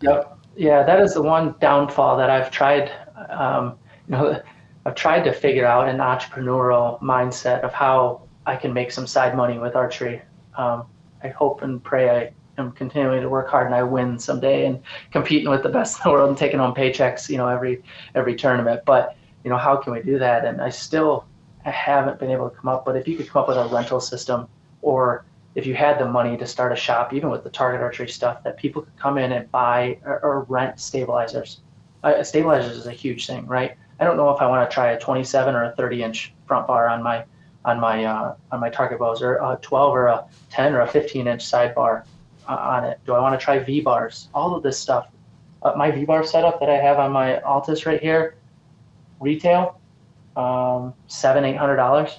yep. Yeah, that is the one downfall that I've tried. Um, you know, [laughs] I've tried to figure out an entrepreneurial mindset of how I can make some side money with archery. Um, I hope and pray I am continuing to work hard and I win someday and competing with the best in the world and taking home paychecks, you know, every every tournament. But you know, how can we do that? And I still haven't been able to come up. But if you could come up with a rental system, or if you had the money to start a shop, even with the target archery stuff, that people could come in and buy or, or rent stabilizers. Uh, stabilizers is a huge thing, right? I don't know if I want to try a 27 or a 30 inch front bar on my on my uh, on my target bows, or a 12 or a 10 or a 15 inch sidebar on it? Do I want to try V bars? All of this stuff. Uh, my V bar setup that I have on my Altus right here, retail, um, seven eight hundred dollars,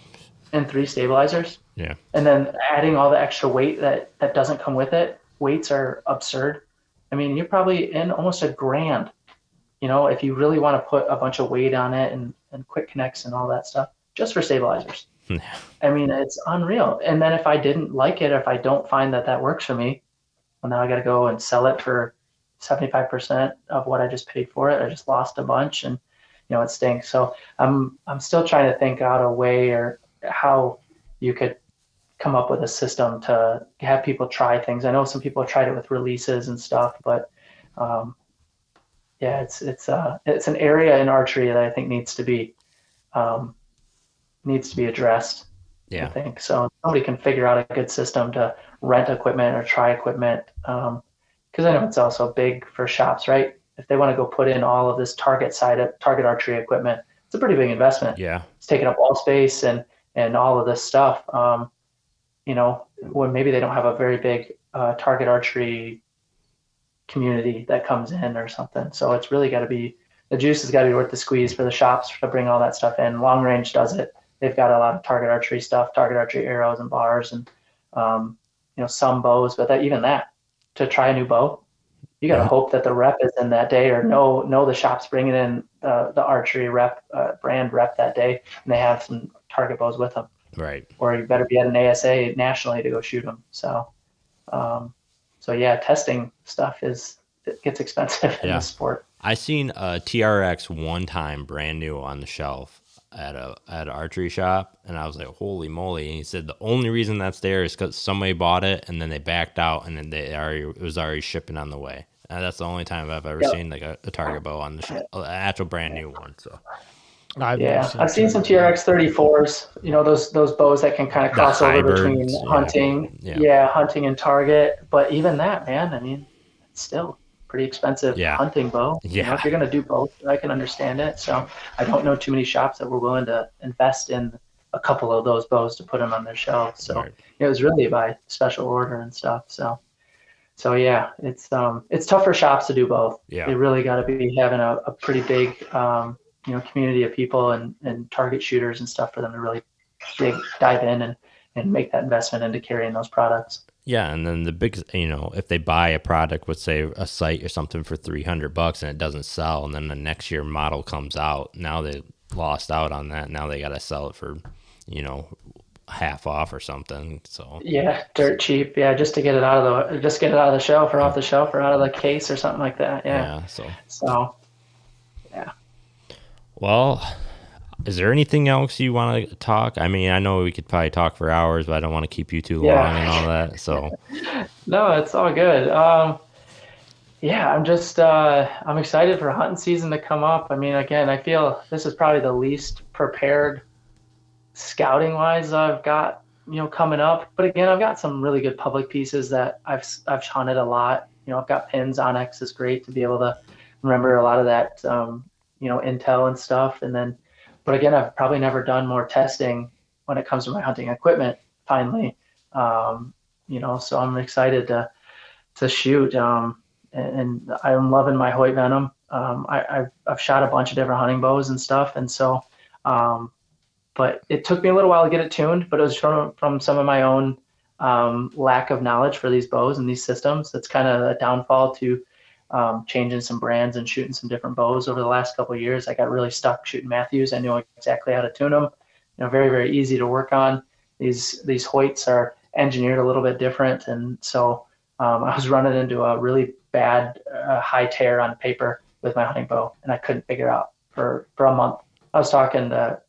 and three stabilizers. Yeah. And then adding all the extra weight that that doesn't come with it. Weights are absurd. I mean, you're probably in almost a grand. You know, if you really want to put a bunch of weight on it and, and quick connects and all that stuff, just for stabilizers. [laughs] I mean, it's unreal. And then if I didn't like it, if I don't find that that works for me, well, now I got to go and sell it for 75% of what I just paid for it. I just lost a bunch and, you know, it stinks. So I'm, I'm still trying to think out a way or how you could come up with a system to have people try things. I know some people have tried it with releases and stuff, but um, yeah, it's it's uh it's an area in archery that I think needs to be um, needs to be addressed. Yeah. I think so. Somebody can figure out a good system to rent equipment or try equipment. Because um, I know it's also big for shops, right? If they want to go put in all of this target side of target archery equipment, it's a pretty big investment. Yeah. It's taking up all space and and all of this stuff. Um, you know, when maybe they don't have a very big uh, target archery community that comes in or something. So it's really got to be the juice has got to be worth the squeeze for the shops to bring all that stuff in. Long range does it. They've got a lot of target archery stuff, target archery arrows and bars, and um, you know some bows. But that even that to try a new bow, you got to yeah. hope that the rep is in that day, or know know the shop's bringing in uh, the archery rep uh, brand rep that day, and they have some target bows with them. Right. Or you better be at an ASA nationally to go shoot them. So, um, so yeah, testing stuff is it gets [laughs] expensive in yeah. the sport. I seen a TRX one time brand new on the shelf at a at an archery shop, and I was like, "Holy moly!" And he said the only reason that's there is because somebody bought it and then they backed out, and then they already it was already shipping on the way. And that's the only time I've ever yep. seen like a, a, target bow on the sh- an actual brand new one. So. I've yeah, I've seen some TRX 34s. You know those those bows that can kind of cross over between hunting, yeah. yeah, hunting and target. But even that, man, I mean, still pretty expensive yeah. hunting bow. Yeah. You know, if you're gonna do both, I can understand it. So I don't know too many shops that were willing to invest in a couple of those bows to put them on their shelves. So right. it was really by special order and stuff. So so yeah, it's um it's tough for shops to do both. Yeah. They really got to be having a, a pretty big um you know community of people and, and target shooters and stuff for them to really dig dive in and, and make that investment into carrying those products. Yeah, and then the big, you know, if they buy a product with say a sight or something for three hundred bucks and it doesn't sell, and then the next year model comes out, now they lost out on that. Now they got to sell it for, you know, half off or something. So yeah, dirt cheap. Yeah, just to get it out of the just get it out of the shelf or off the shelf or out of the case or something like that. Yeah. Yeah. So. So. Yeah. Well, is there anything else you want to talk? I mean, I know we could probably talk for hours, but I don't want to keep you too long yeah. and all that. So, [laughs] no, it's all good. Um, yeah, I'm just uh, I'm excited for hunting season to come up. I mean, again, I feel this is probably the least prepared scouting wise I've got you know coming up. But again, I've got some really good public pieces that I've I've hunted a lot. You know, I've got pins. onX is great to be able to remember a lot of that um, you know intel and stuff, and then but again, I've probably never done more testing when it comes to my hunting equipment. Finally, um, you know, so I'm excited to to shoot. Um, and, and, I'm loving my Hoyt Ventum. Um, I, have I've shot a bunch of different hunting bows and stuff, and so, um, but it took me a little while to get it tuned. But it was from from some of my own um, lack of knowledge for these bows and these systems. That's kind of a downfall to um, changing some brands and shooting some different bows over the last couple years. I got really stuck shooting Mathews. I knew exactly how to tune them. You know, very very easy to work on. These these Hoyts are engineered a little bit different, and so um, I was running into a really bad uh, high tear on paper with my hunting bow, and I couldn't figure out for for a month. I was talking to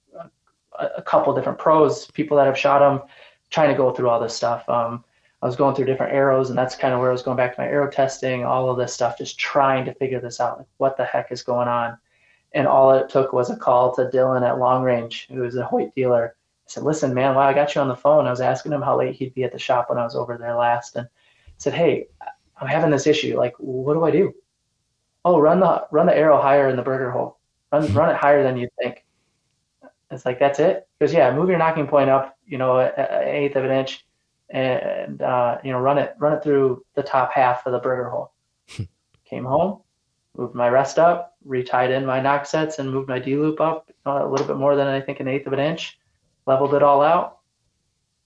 a, a couple different pros, people that have shot them, trying to go through all this stuff. Um, I was going through different arrows, and that's kind of where I was going back to my arrow testing, all of this stuff, just trying to figure this out. Like, what the heck is going on? And all it took was a call to Dylan at Long Range, who was a Hoyt dealer. I said, "Listen, man, while I got you on the phone, I was asking him how late he'd be at the shop when I was over there last, and I said, "Hey, I'm having this issue. Like, what do I do? Oh, run the run the arrow higher in the Berger hole. Run mm-hmm. run it higher than you think." It's like that's it. Because yeah, move your nocking point up, you know, an eighth of an inch and uh, you know run it run it through the top half of the Berger hole. [laughs] Came home, moved my rest up, retied in my nock sets, and moved my D loop up uh, a little bit more than I think an eighth of an inch. Leveled it all out.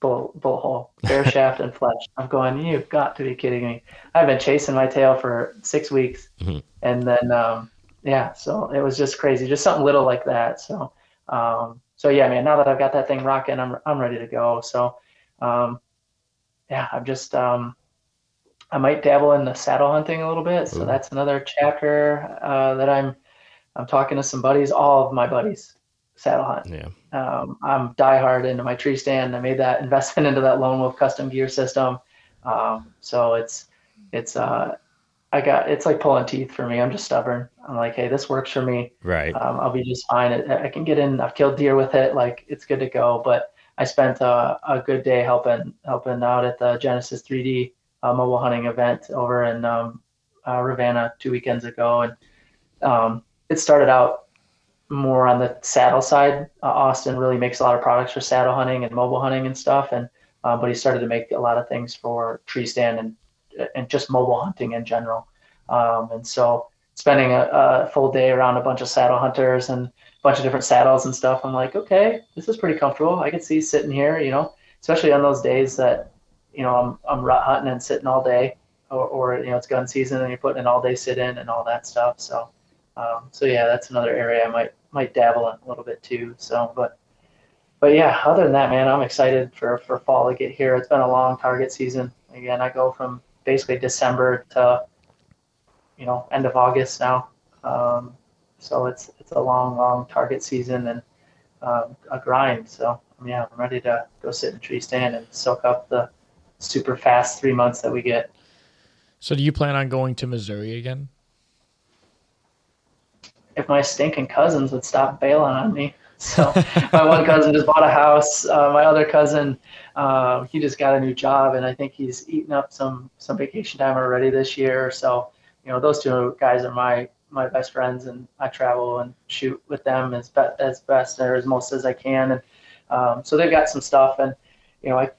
Bull, bull hole, bare [laughs] shaft and flesh. I'm going. You've got to be kidding me. I've been chasing my tail for six weeks, mm-hmm. and then um, yeah, so it was just crazy. Just something little like that. So um, so yeah, man. Now that I've got that thing rocking, I'm I'm ready to go. So um, yeah, I'm just um, I might dabble in the saddle hunting a little bit. So Ooh. that's another chapter uh, that I'm I'm talking to some buddies, all of my buddies, saddle hunt. Yeah. Um, I'm diehard into my tree stand. I made that [laughs] investment into that Lone Wolf custom gear system. Um, so it's it's uh, I got it's like pulling teeth for me. I'm just stubborn. I'm like, hey, this works for me. Right. Um, I'll be just fine. I, I can get in. I've killed deer with it. Like it's good to go. But I spent a, a good day helping helping out at the Genesis 3D uh, mobile hunting event over in um, uh, Ravenna two weekends ago, and um, it started out more on the saddle side. Uh, Austin really makes a lot of products for saddle hunting and mobile hunting and stuff, and uh, but he started to make a lot of things for tree stand and and just mobile hunting in general. Um, and so spending a, a, full day around a bunch of saddle hunters and bunch of different saddles and stuff, I'm like, okay, this is pretty comfortable. I can see sitting here, you know, especially on those days that, you know, I'm, I'm rut hunting and sitting all day or, or, you know, it's gun season and you're putting an all day sit in and all that stuff. So, um, so yeah, that's another area I might, might dabble in a little bit too. So, but, but yeah, other than that, man, I'm excited for, for fall to get here. It's been a long target season. Again, I go from basically December to you know end of August now. Um, so it's it's a long, long target season and um, a grind. So yeah, I'm ready to go sit in a tree stand and soak up the super fast three months that we get. So do you plan on going to Missouri again? If my stinking cousins would stop bailing on me. [laughs] So my one [laughs] cousin just bought a house. Uh, my other cousin, uh, he just got a new job, and I think he's eaten up some some vacation time already this year. So you know, those two guys are my my best friends, and I travel and shoot with them as be- as best or as most as I can. And um, so they've got some stuff, and you know, I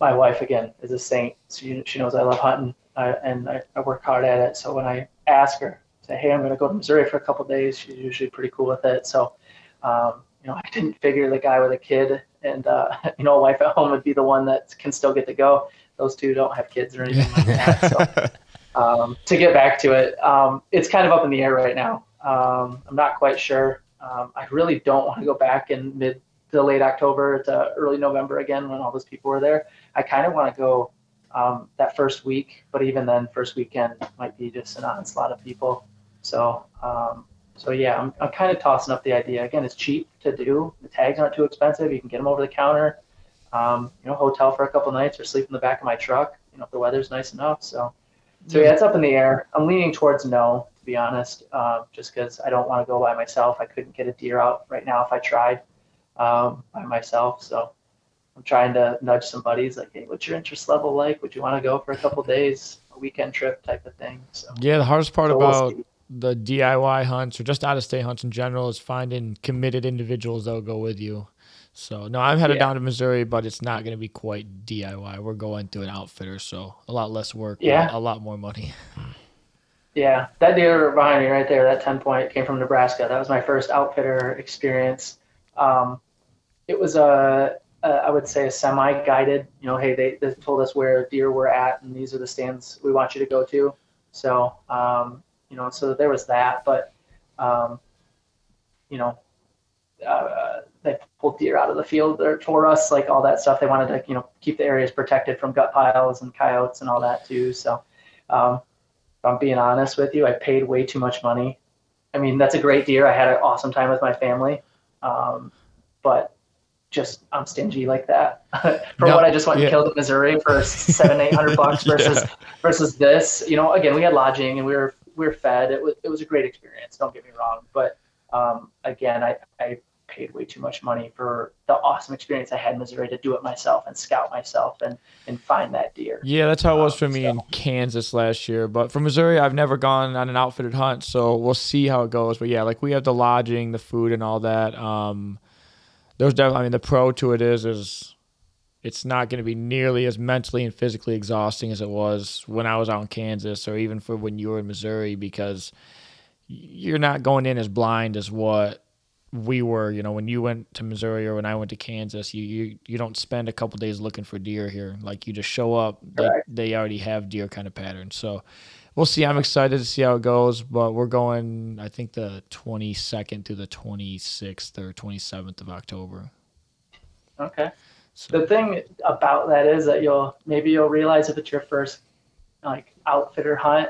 my wife again is a saint. She she knows I love hunting, uh, and I, I work hard at it. So when I ask her, say, hey, I'm going to go to Missouri for a couple days, she's usually pretty cool with it. So um, you know, [laughs] I didn't figure the guy with a kid and uh, [laughs] you know, a wife at home would be the one that can still get to go. Those two don't have kids or anything like that. So [laughs] um, to get back to it, um, it's kind of up in the air right now. Um, I'm not quite sure. Um, I really don't want to go back in mid to late October to early November again when all those people were there. I kind of want to go um, that first week, but even then, first weekend might be just an onslaught of people. So um, so yeah, I'm, I'm kind of tossing up the idea. Again, it's cheap to do. The tags aren't too expensive. You can get them over the counter. You know, hotel for a couple nights or sleep in the back of my truck. You know, if the weather's nice enough. So, so yeah, it's up in the air. I'm leaning towards no, to be honest, um, just because I don't want to go by myself. I couldn't get a deer out right now if I tried um, by myself. So I'm trying to nudge some buddies like, hey, what's your interest level like? Would you want to go for a couple days, a weekend trip type of thing? So yeah, the hardest part so about we'll the DIY hunts or just out of state hunts in general is finding committed individuals that'll go with you. So no, I'm headed yeah. down to Missouri, but it's not going to be quite DIY. We're going through an outfitter, so a lot less work, yeah, a lot more money. [laughs] Yeah, that deer behind me right there, that ten point came from Nebraska. That was my first outfitter experience. Um, it was a, a, I would say a semi-guided. You know, hey, they, they told us where deer were at, and these are the stands we want you to go to. So um, you know, so there was that. But, um, you know, uh, they pulled deer out of the field for us, like all that stuff. They wanted to, you know, keep the areas protected from gut piles and coyotes and all that too. So, um, if I'm being honest with you, I paid way too much money. I mean, that's a great deer. I had an awesome time with my family, um, but just I'm stingy like that. [laughs] for no, what I just went yeah. and killed in Missouri for seven, eight hundred [laughs] bucks versus yeah. versus this. You know, again, we had lodging and we were we were fed. It was it was a great experience. Don't get me wrong, but um, again, I, I paid way too much money for the awesome experience I had in Missouri to do it myself and scout myself and and find that deer. Yeah, that's how it was for um, me so. in Kansas last year. But for Missouri, I've never gone on an outfitted hunt, so we'll see how it goes. But yeah, like we have the lodging, the food, and all that. Um, there's definitely. I mean, the pro to it is is it's not going to be nearly as mentally and physically exhausting as it was when I was out in Kansas or even for when you were in Missouri because you're not going in as blind as what we were. You know, when you went to Missouri or when I went to Kansas, you you, you don't spend a couple days looking for deer here. Like you just show up, they, they already have deer kind of patterns. So we'll see. I'm excited to see how it goes, but we're going, I think, the 22nd to the 26th or 27th of October. Okay. So. The thing about that is that you'll maybe you'll realize if it's your first like outfitter hunt,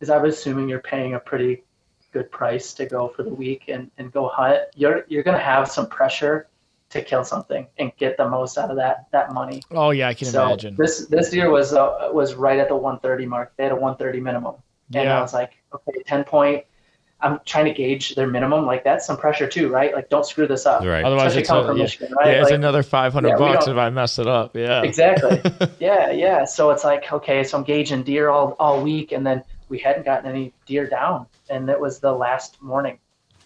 is I'm assuming you're paying a pretty good price to go for the week and, and go hunt, you're you're gonna have some pressure to kill something and get the most out of that that money. Oh yeah, I can so imagine. This this year was uh, was right at the 130 mark. They had a 130 minimum, and Yeah. I was like, okay, 10 point. I'm trying to gauge their minimum. Like that's some pressure too, right? Like don't screw this up. Right. Otherwise, Especially it's, coming a, from yeah, Michigan, right? yeah, it's Like- another five hundred Yeah, bucks if I mess it up. Yeah. Exactly. [laughs] yeah, yeah. So it's like, okay, so I'm gauging deer all, all week, and then we hadn't gotten any deer down, and it was the last morning,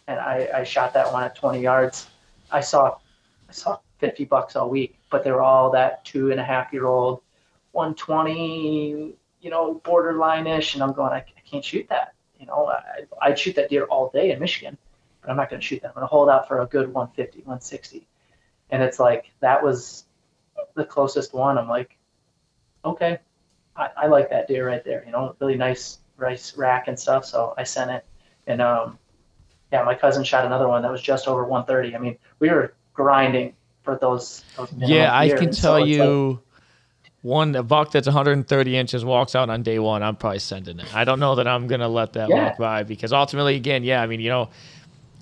and I, I shot that one at 20 yards. I saw, I saw 50 bucks all week, but they're all that two and a half year old, 120, you know, borderline ish, and I'm going, I, I can't shoot that. You know, I, I'd shoot that deer all day in Michigan, but I'm not going to shoot that. I'm going to hold out for a good 150, 160, and it's like that was the closest one. I'm like, okay, I, I like that deer right there. You know, really nice rice rack and stuff. So I sent it, and um, yeah, my cousin shot another one that was just over 130. I mean, we were grinding for those. those Yeah, I can and so tell like- you. One a buck that's 130 inches walks out on day one. I'm probably sending it. I don't know that I'm gonna let that Yeah. walk by because ultimately, again, yeah, I mean, you know,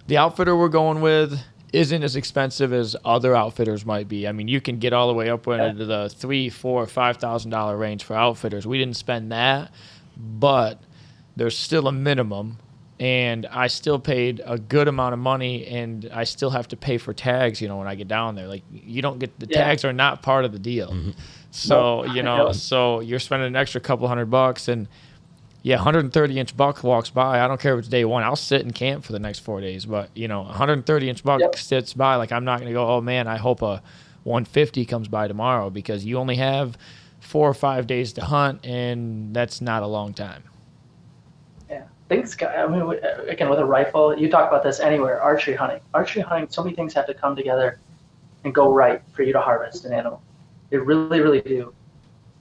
the outfitter we're going with isn't as expensive as other outfitters might be. I mean, you can get all the way up Yeah. into the three, four, five thousand dollar range for outfitters. We didn't spend that, but there's still a minimum, and I still paid a good amount of money, and I still have to pay for tags. You know, when I get down there, like you don't get the Yeah. tags are not part of the deal. Mm-hmm. So you know, Nope. so you're spending an extra couple hundred bucks, and yeah, 130 inch buck walks by. I don't care if it's day one. I'll sit in camp for the next four days. But you know, 130 inch buck Yep. sits by. Like I'm not gonna go. Oh man, I hope a 150 comes by tomorrow because you only have four or five days to hunt, and that's not a long time. Yeah, things. got- I mean, uh, again, with a rifle, you talk about this anywhere. Archery hunting, archery hunting. So many things have to come together and go right for you to harvest an animal. They really, really do.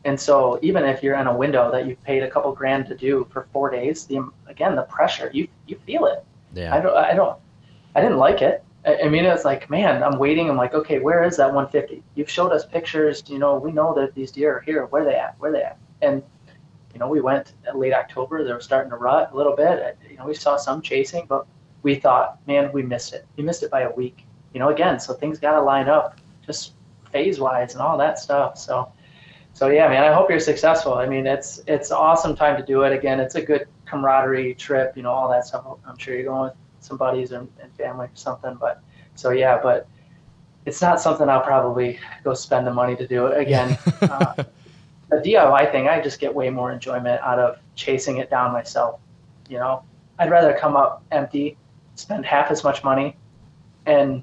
And so, even if you're in a window that you've paid a couple grand to do for four days, the again the pressure you you feel it. Yeah. I don't, I don't, I didn't like it. I, mean, it's like, man, I'm waiting. I'm like, okay, where is that 150? You've showed us pictures. You know, we know that these deer are here. Where are they at? Where are they at? And you know, we went at late October. They were starting to rut a little bit. Uh, you know, we saw some chasing, but we thought, man, we missed it. We missed it by a week. You know, again, so things got to line up, just phase wise and all that stuff. So, so yeah, man, I hope you're successful. I mean, it's it's awesome time to do it. Again, it's a good camaraderie trip. You know, all that stuff. I'm sure you're going with some buddies and, and family or something. But so yeah, but it's not something I'll probably go spend the money to do. Again, [laughs] uh, the DIY thing, I just get way more enjoyment out of chasing it down myself. You know, I'd rather come up empty, spend half as much money, and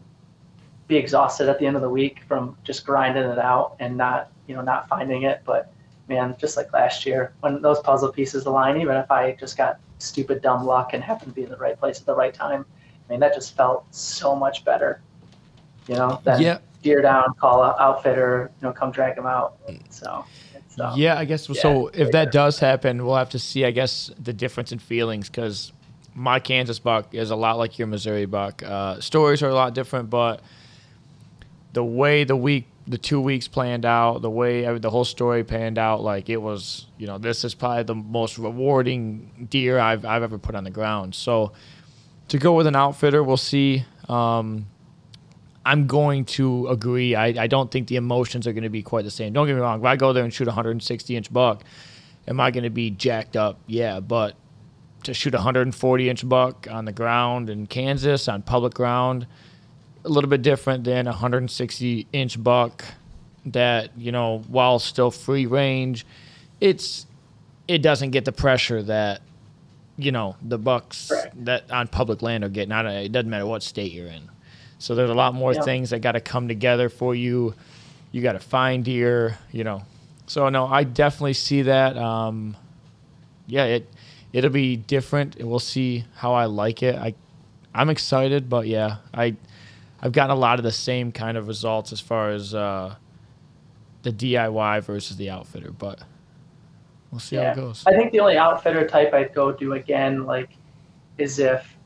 be exhausted at the end of the week from just grinding it out and not, you know, not finding it. But man, just like last year, when those puzzle pieces align, even if I just got stupid dumb luck and happened to be in the right place at the right time, I mean, that just felt so much better. You know, than Yeah. deer down, call out outfitter, you know, come drag them out. So, it's, um, yeah, I guess yeah, so. If that does happen, we'll have to see. I guess the difference in feelings because my Kansas buck is a lot like your Missouri buck. Uh, stories are a lot different, but the way the week, the two weeks planned out, the way uh, the whole story panned out, like it was, you know, this is probably the most rewarding deer I've I've ever put on the ground. So to go with an outfitter, we'll see. Um, I'm going to agree. I, I don't think the emotions are going to be quite the same. Don't get me wrong. If I go there and shoot a 160 inch buck, am I going to be jacked up? Yeah, but to shoot a 140 inch buck on the ground in Kansas on public ground, a little bit different than a 160 inch buck that you know while still free range, it's it doesn't get the pressure that you know the bucks Right. that on public land are getting. Don't, it doesn't matter what state you're in. So there's a lot more Yeah. things that got to come together for you. You got to find deer, you know. So no, I definitely see that. Um, yeah, it it'll be different. and We'll see how I like it. I I'm excited, but yeah, I I've gotten a lot of the same kind of results as far as uh, the DIY versus the outfitter, but we'll see how it goes. I think the only outfitter type I'd go do again, like, is if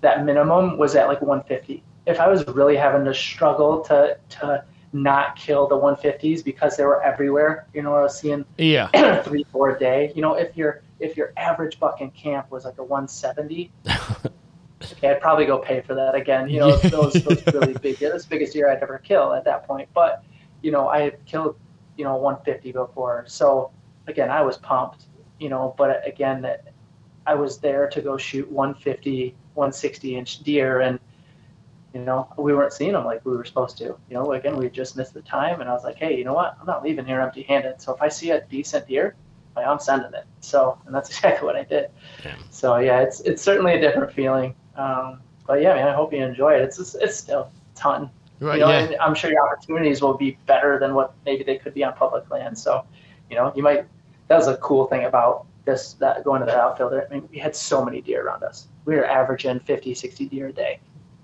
that minimum was at like 150. If I was really having to struggle to to not kill the 150s because they were everywhere. You know, what I was seeing yeah [clears throat] three, four a day. You know, if your if your average buck in camp was like a 170, [laughs] okay, I'd probably go pay for that again. You know, those those [laughs] really big. That's the biggest deer I'd ever kill at that point. But you know, I had killed you know 150 before, so again, I was pumped. You know, but uh, again, that I was there to go shoot 150, 160 inch deer and you know, we weren't seeing them like we were supposed to. You know, again, we just missed the time, and I was like, hey, you know what? I'm not leaving here empty-handed. So if I see a decent deer, I'm sending it. So, and that's [laughs] exactly what I did. Yeah. So yeah, it's it's certainly a different feeling. Um, but yeah, man, I hope you enjoy it. It's it's still a ton. Right, you know, yeah. I'm sure your opportunities will be better than what maybe they could be on public land. So, you know, you might. That was a cool thing about this that going to the outfielder. I mean, we had so many deer around us. We were averaging 50, 60 deer a day.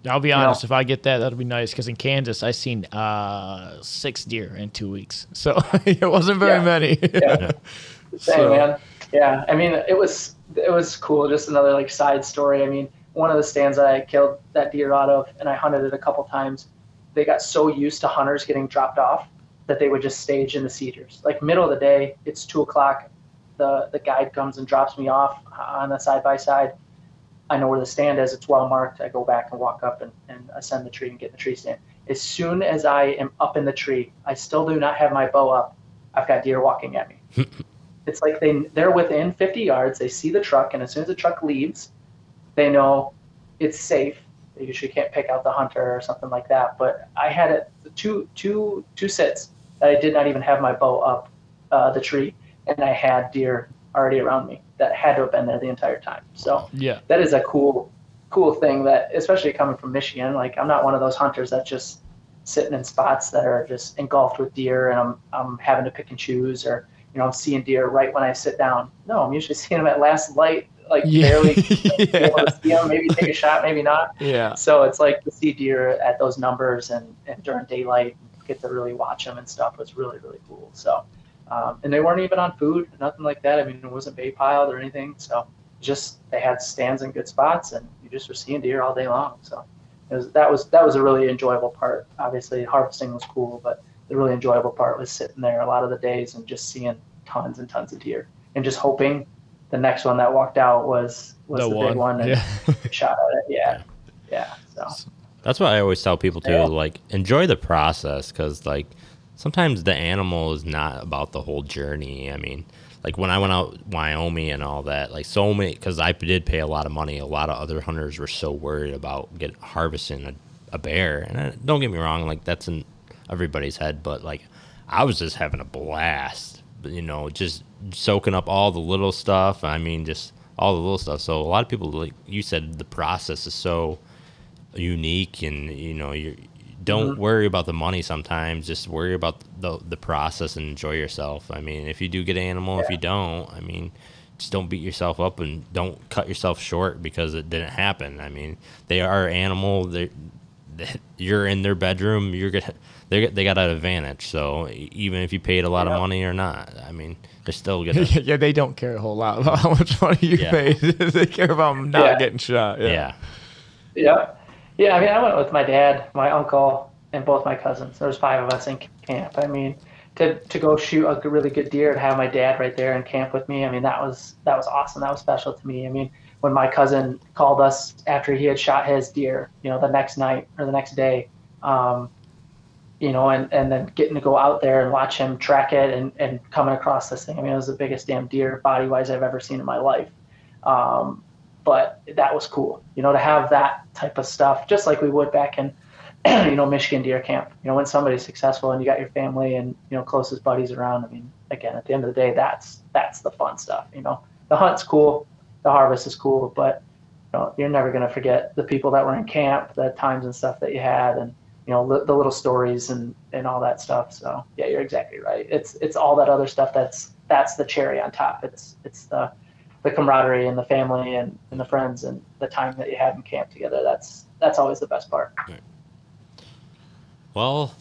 I'll be honest. If I get that, that'll be nice. Because in Kansas, I seen uh, six deer in two weeks, so [laughs] it wasn't very yeah. many. [laughs] yeah. Same so. man. Yeah, I mean, it was it was cool. Just another like side story. I mean, one of the stands that I killed that deer out of, and I hunted it a couple times. They got so used to hunters getting dropped off that they would just stage in the cedars. Like middle of the day, it's two o'clock. The the guide comes and drops me off on the side by side I know where the stand is. It's well marked. I go back and walk up and, and ascend the tree and get in the tree stand. As soon as I am up in the tree, I still do not have my bow up. I've got deer walking at me. [laughs] it's like they they're within 50 yards. They see the truck, and as soon as the truck leaves, they know it's safe. They usually can't pick out the hunter or something like that. But I had it two two two sits that I did not even have my bow up uh, the tree, and I had deer already around me that had to have been there the entire time. So yeah, that is a cool, cool thing that, especially coming from Michigan, like I'm not one of those hunters that just sitting in spots that are just engulfed with deer and I'm, I'm having to pick and choose or, you know, I'm seeing deer right when I sit down. No, I'm usually [laughs] seeing them at last light, like yeah. barely [laughs] yeah. see them, maybe take a shot, maybe not. Yeah. So it's like to see deer at those numbers and, and during daylight, get to really watch them and stuff was really, really cool. So, um, and they weren't even on food, nothing like that. I mean, it wasn't bait piled or anything. So just they had stands in good spots, and you just were seeing deer all day long. So was, that was that was a really enjoyable part. Obviously, harvesting was cool, but the really enjoyable part was sitting there a lot of the days and just seeing tons and tons of deer, and just hoping the next one that walked out was was the, the one. big one and yeah. [laughs] shot at it. Yeah, yeah. So. That's what I always tell people too. Yeah. Like, enjoy the process because, like, sometimes the animal is not about the whole journey. I mean, like when I went out Wyoming and all that, like so many, because I did pay a lot of money. A lot of other hunters were so worried about getting harvesting a, a bear. And I, don't get me wrong, like that's in everybody's head, but like I was just having a blast. You know, just soaking up all the little stuff. I mean, just all the little stuff. So a lot of people, like you said, the process is so unique, and you know, you're don't mm-hmm. worry about the money sometimes just worry about the the process and enjoy yourself i mean if you do get an animal yeah. if you don't i mean just don't beat yourself up and don't cut yourself short because it didn't happen i mean they are animal they [laughs] you're in their bedroom you're gonna they they got an advantage so even if you paid a lot yeah. of money or not i mean they're still [laughs] gonna yeah they don't care a whole lot about how much money you yeah. paid [laughs] they care about not getting shot yeah yeah yeah, I mean, I went with my dad, my uncle, and both my cousins. There was five of us in camp. I mean, to to go shoot a really good deer and have my dad right there in camp with me. I mean, that was that was awesome. That was special to me. I mean, when my cousin called us after he had shot his deer, you know, the next night or the next day, um, you know, and, and then getting to go out there and watch him track it and, and coming across this thing. I mean, it was the biggest damn deer body wise I've ever seen in my life. Um, but that was cool, you know, to have that type of stuff, just like we would back in, [clears throat] you know, Michigan deer camp. You know, when somebody's successful and you got your family and you know closest buddies around. I mean, again, at the end of the day, that's that's the fun stuff. You know, the hunt's cool, the harvest is cool, but you know, you're never gonna forget the people that were in camp, the times and stuff that you had, and you know, the little stories and and all that stuff. So yeah, you're exactly right. It's it's all that other stuff that's that's the cherry on top. It's it's the the camaraderie and the family and, and the friends and the time that you had in camp together. That's that's always the best part. Well,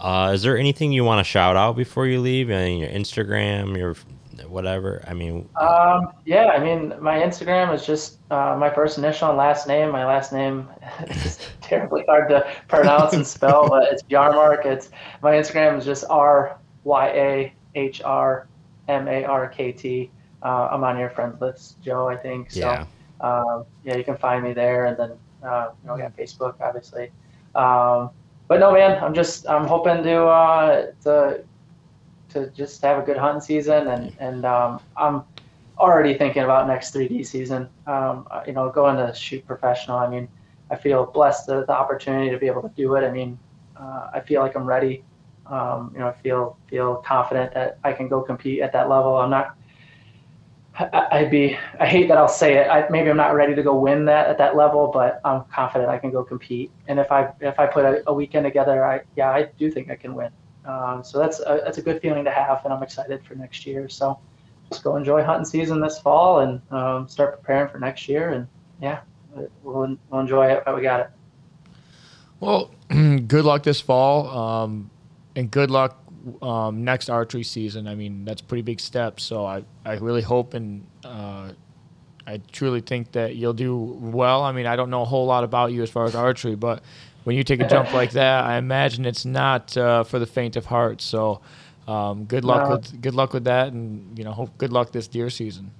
uh, is there anything you want to shout out before you leave? I mean, your Instagram, your whatever? I mean, Um, yeah, I mean, my Instagram is just uh, my first initial and last name. My last name [laughs] is [laughs] terribly hard to pronounce and spell, but it's Yahrmarkt. It's my Instagram is just R Y A H R M A R K T. Uh, I'm on your friends list, Joe. I think so. yeah, Um, yeah, you can find me there, and then uh, you know, we got Facebook, obviously. Um, but no, man, I'm just I'm hoping to uh, to to just have a good hunting season, and and um, I'm already thinking about next 3D season. Um, uh, you know, going to shoot professional. I mean, I feel blessed the, the opportunity to be able to do it. I mean, uh, I feel like I'm ready. Um, you know, I feel feel confident that I can go compete at that level. I'm not I- I'd be. I hate that I'll say it. I, maybe I'm not ready to go win that at that level, but I'm confident I can go compete. And if I if I put a, a weekend together, I yeah, I do think I can win. Um, so that's a, that's a good feeling to have, and I'm excited for next year. So just go enjoy hunting season this fall and um, start preparing for next year. And yeah, we'll, we'll enjoy it. But we got it. Well, [clears throat] good luck this fall, um, and good luck um, next archery season. I mean, that's pretty big step. So I, I really hope and uh, I truly think that you'll do well. I mean, I don't know a whole lot about you as far as archery, but when you take a jump like that, I imagine it's not uh, for the faint of heart. So um, good luck No. with good luck with that, and you know, hope good luck this deer season.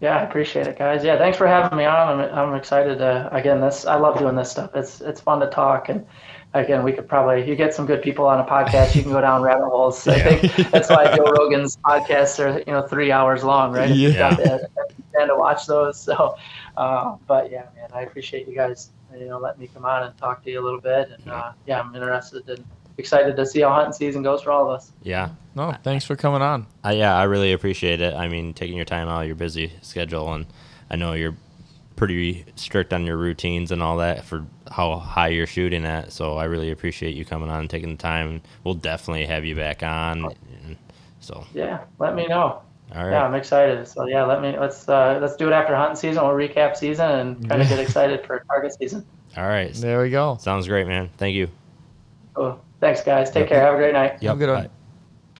Yeah, I appreciate it, guys. Yeah, thanks for having me on. I'm, I'm excited to again. This I love doing this stuff. It's it's fun to talk, and again, we could probably you get some good people on a podcast. You can go down rabbit holes. I think [laughs] that's why Joe Rogan's podcasts are you know three hours long, right? If you've got the- and to watch those. So, uh, but yeah, man, I appreciate you guys. You know, let me come on and talk to you a little bit, and uh, yeah, I'm interested and excited to see how hunting season goes for all of us. yeah. No, thanks for coming on. Uh, yeah, I really appreciate it. I mean, taking your time out of your busy schedule, and I know you're pretty strict on your routines and all that for how high you're shooting at. So I really appreciate you coming on and taking the time. We'll definitely have you back on. So, Yeah, let me know. All right. Yeah, I'm excited. So yeah, let me let's uh, let's do it after hunting season. We'll recap season and kind of get [laughs] excited for target season. All right. There we go. Sounds great, man. Thank you. Cool. Thanks, guys. Take care. Have a great night. Yep. a good one. bye.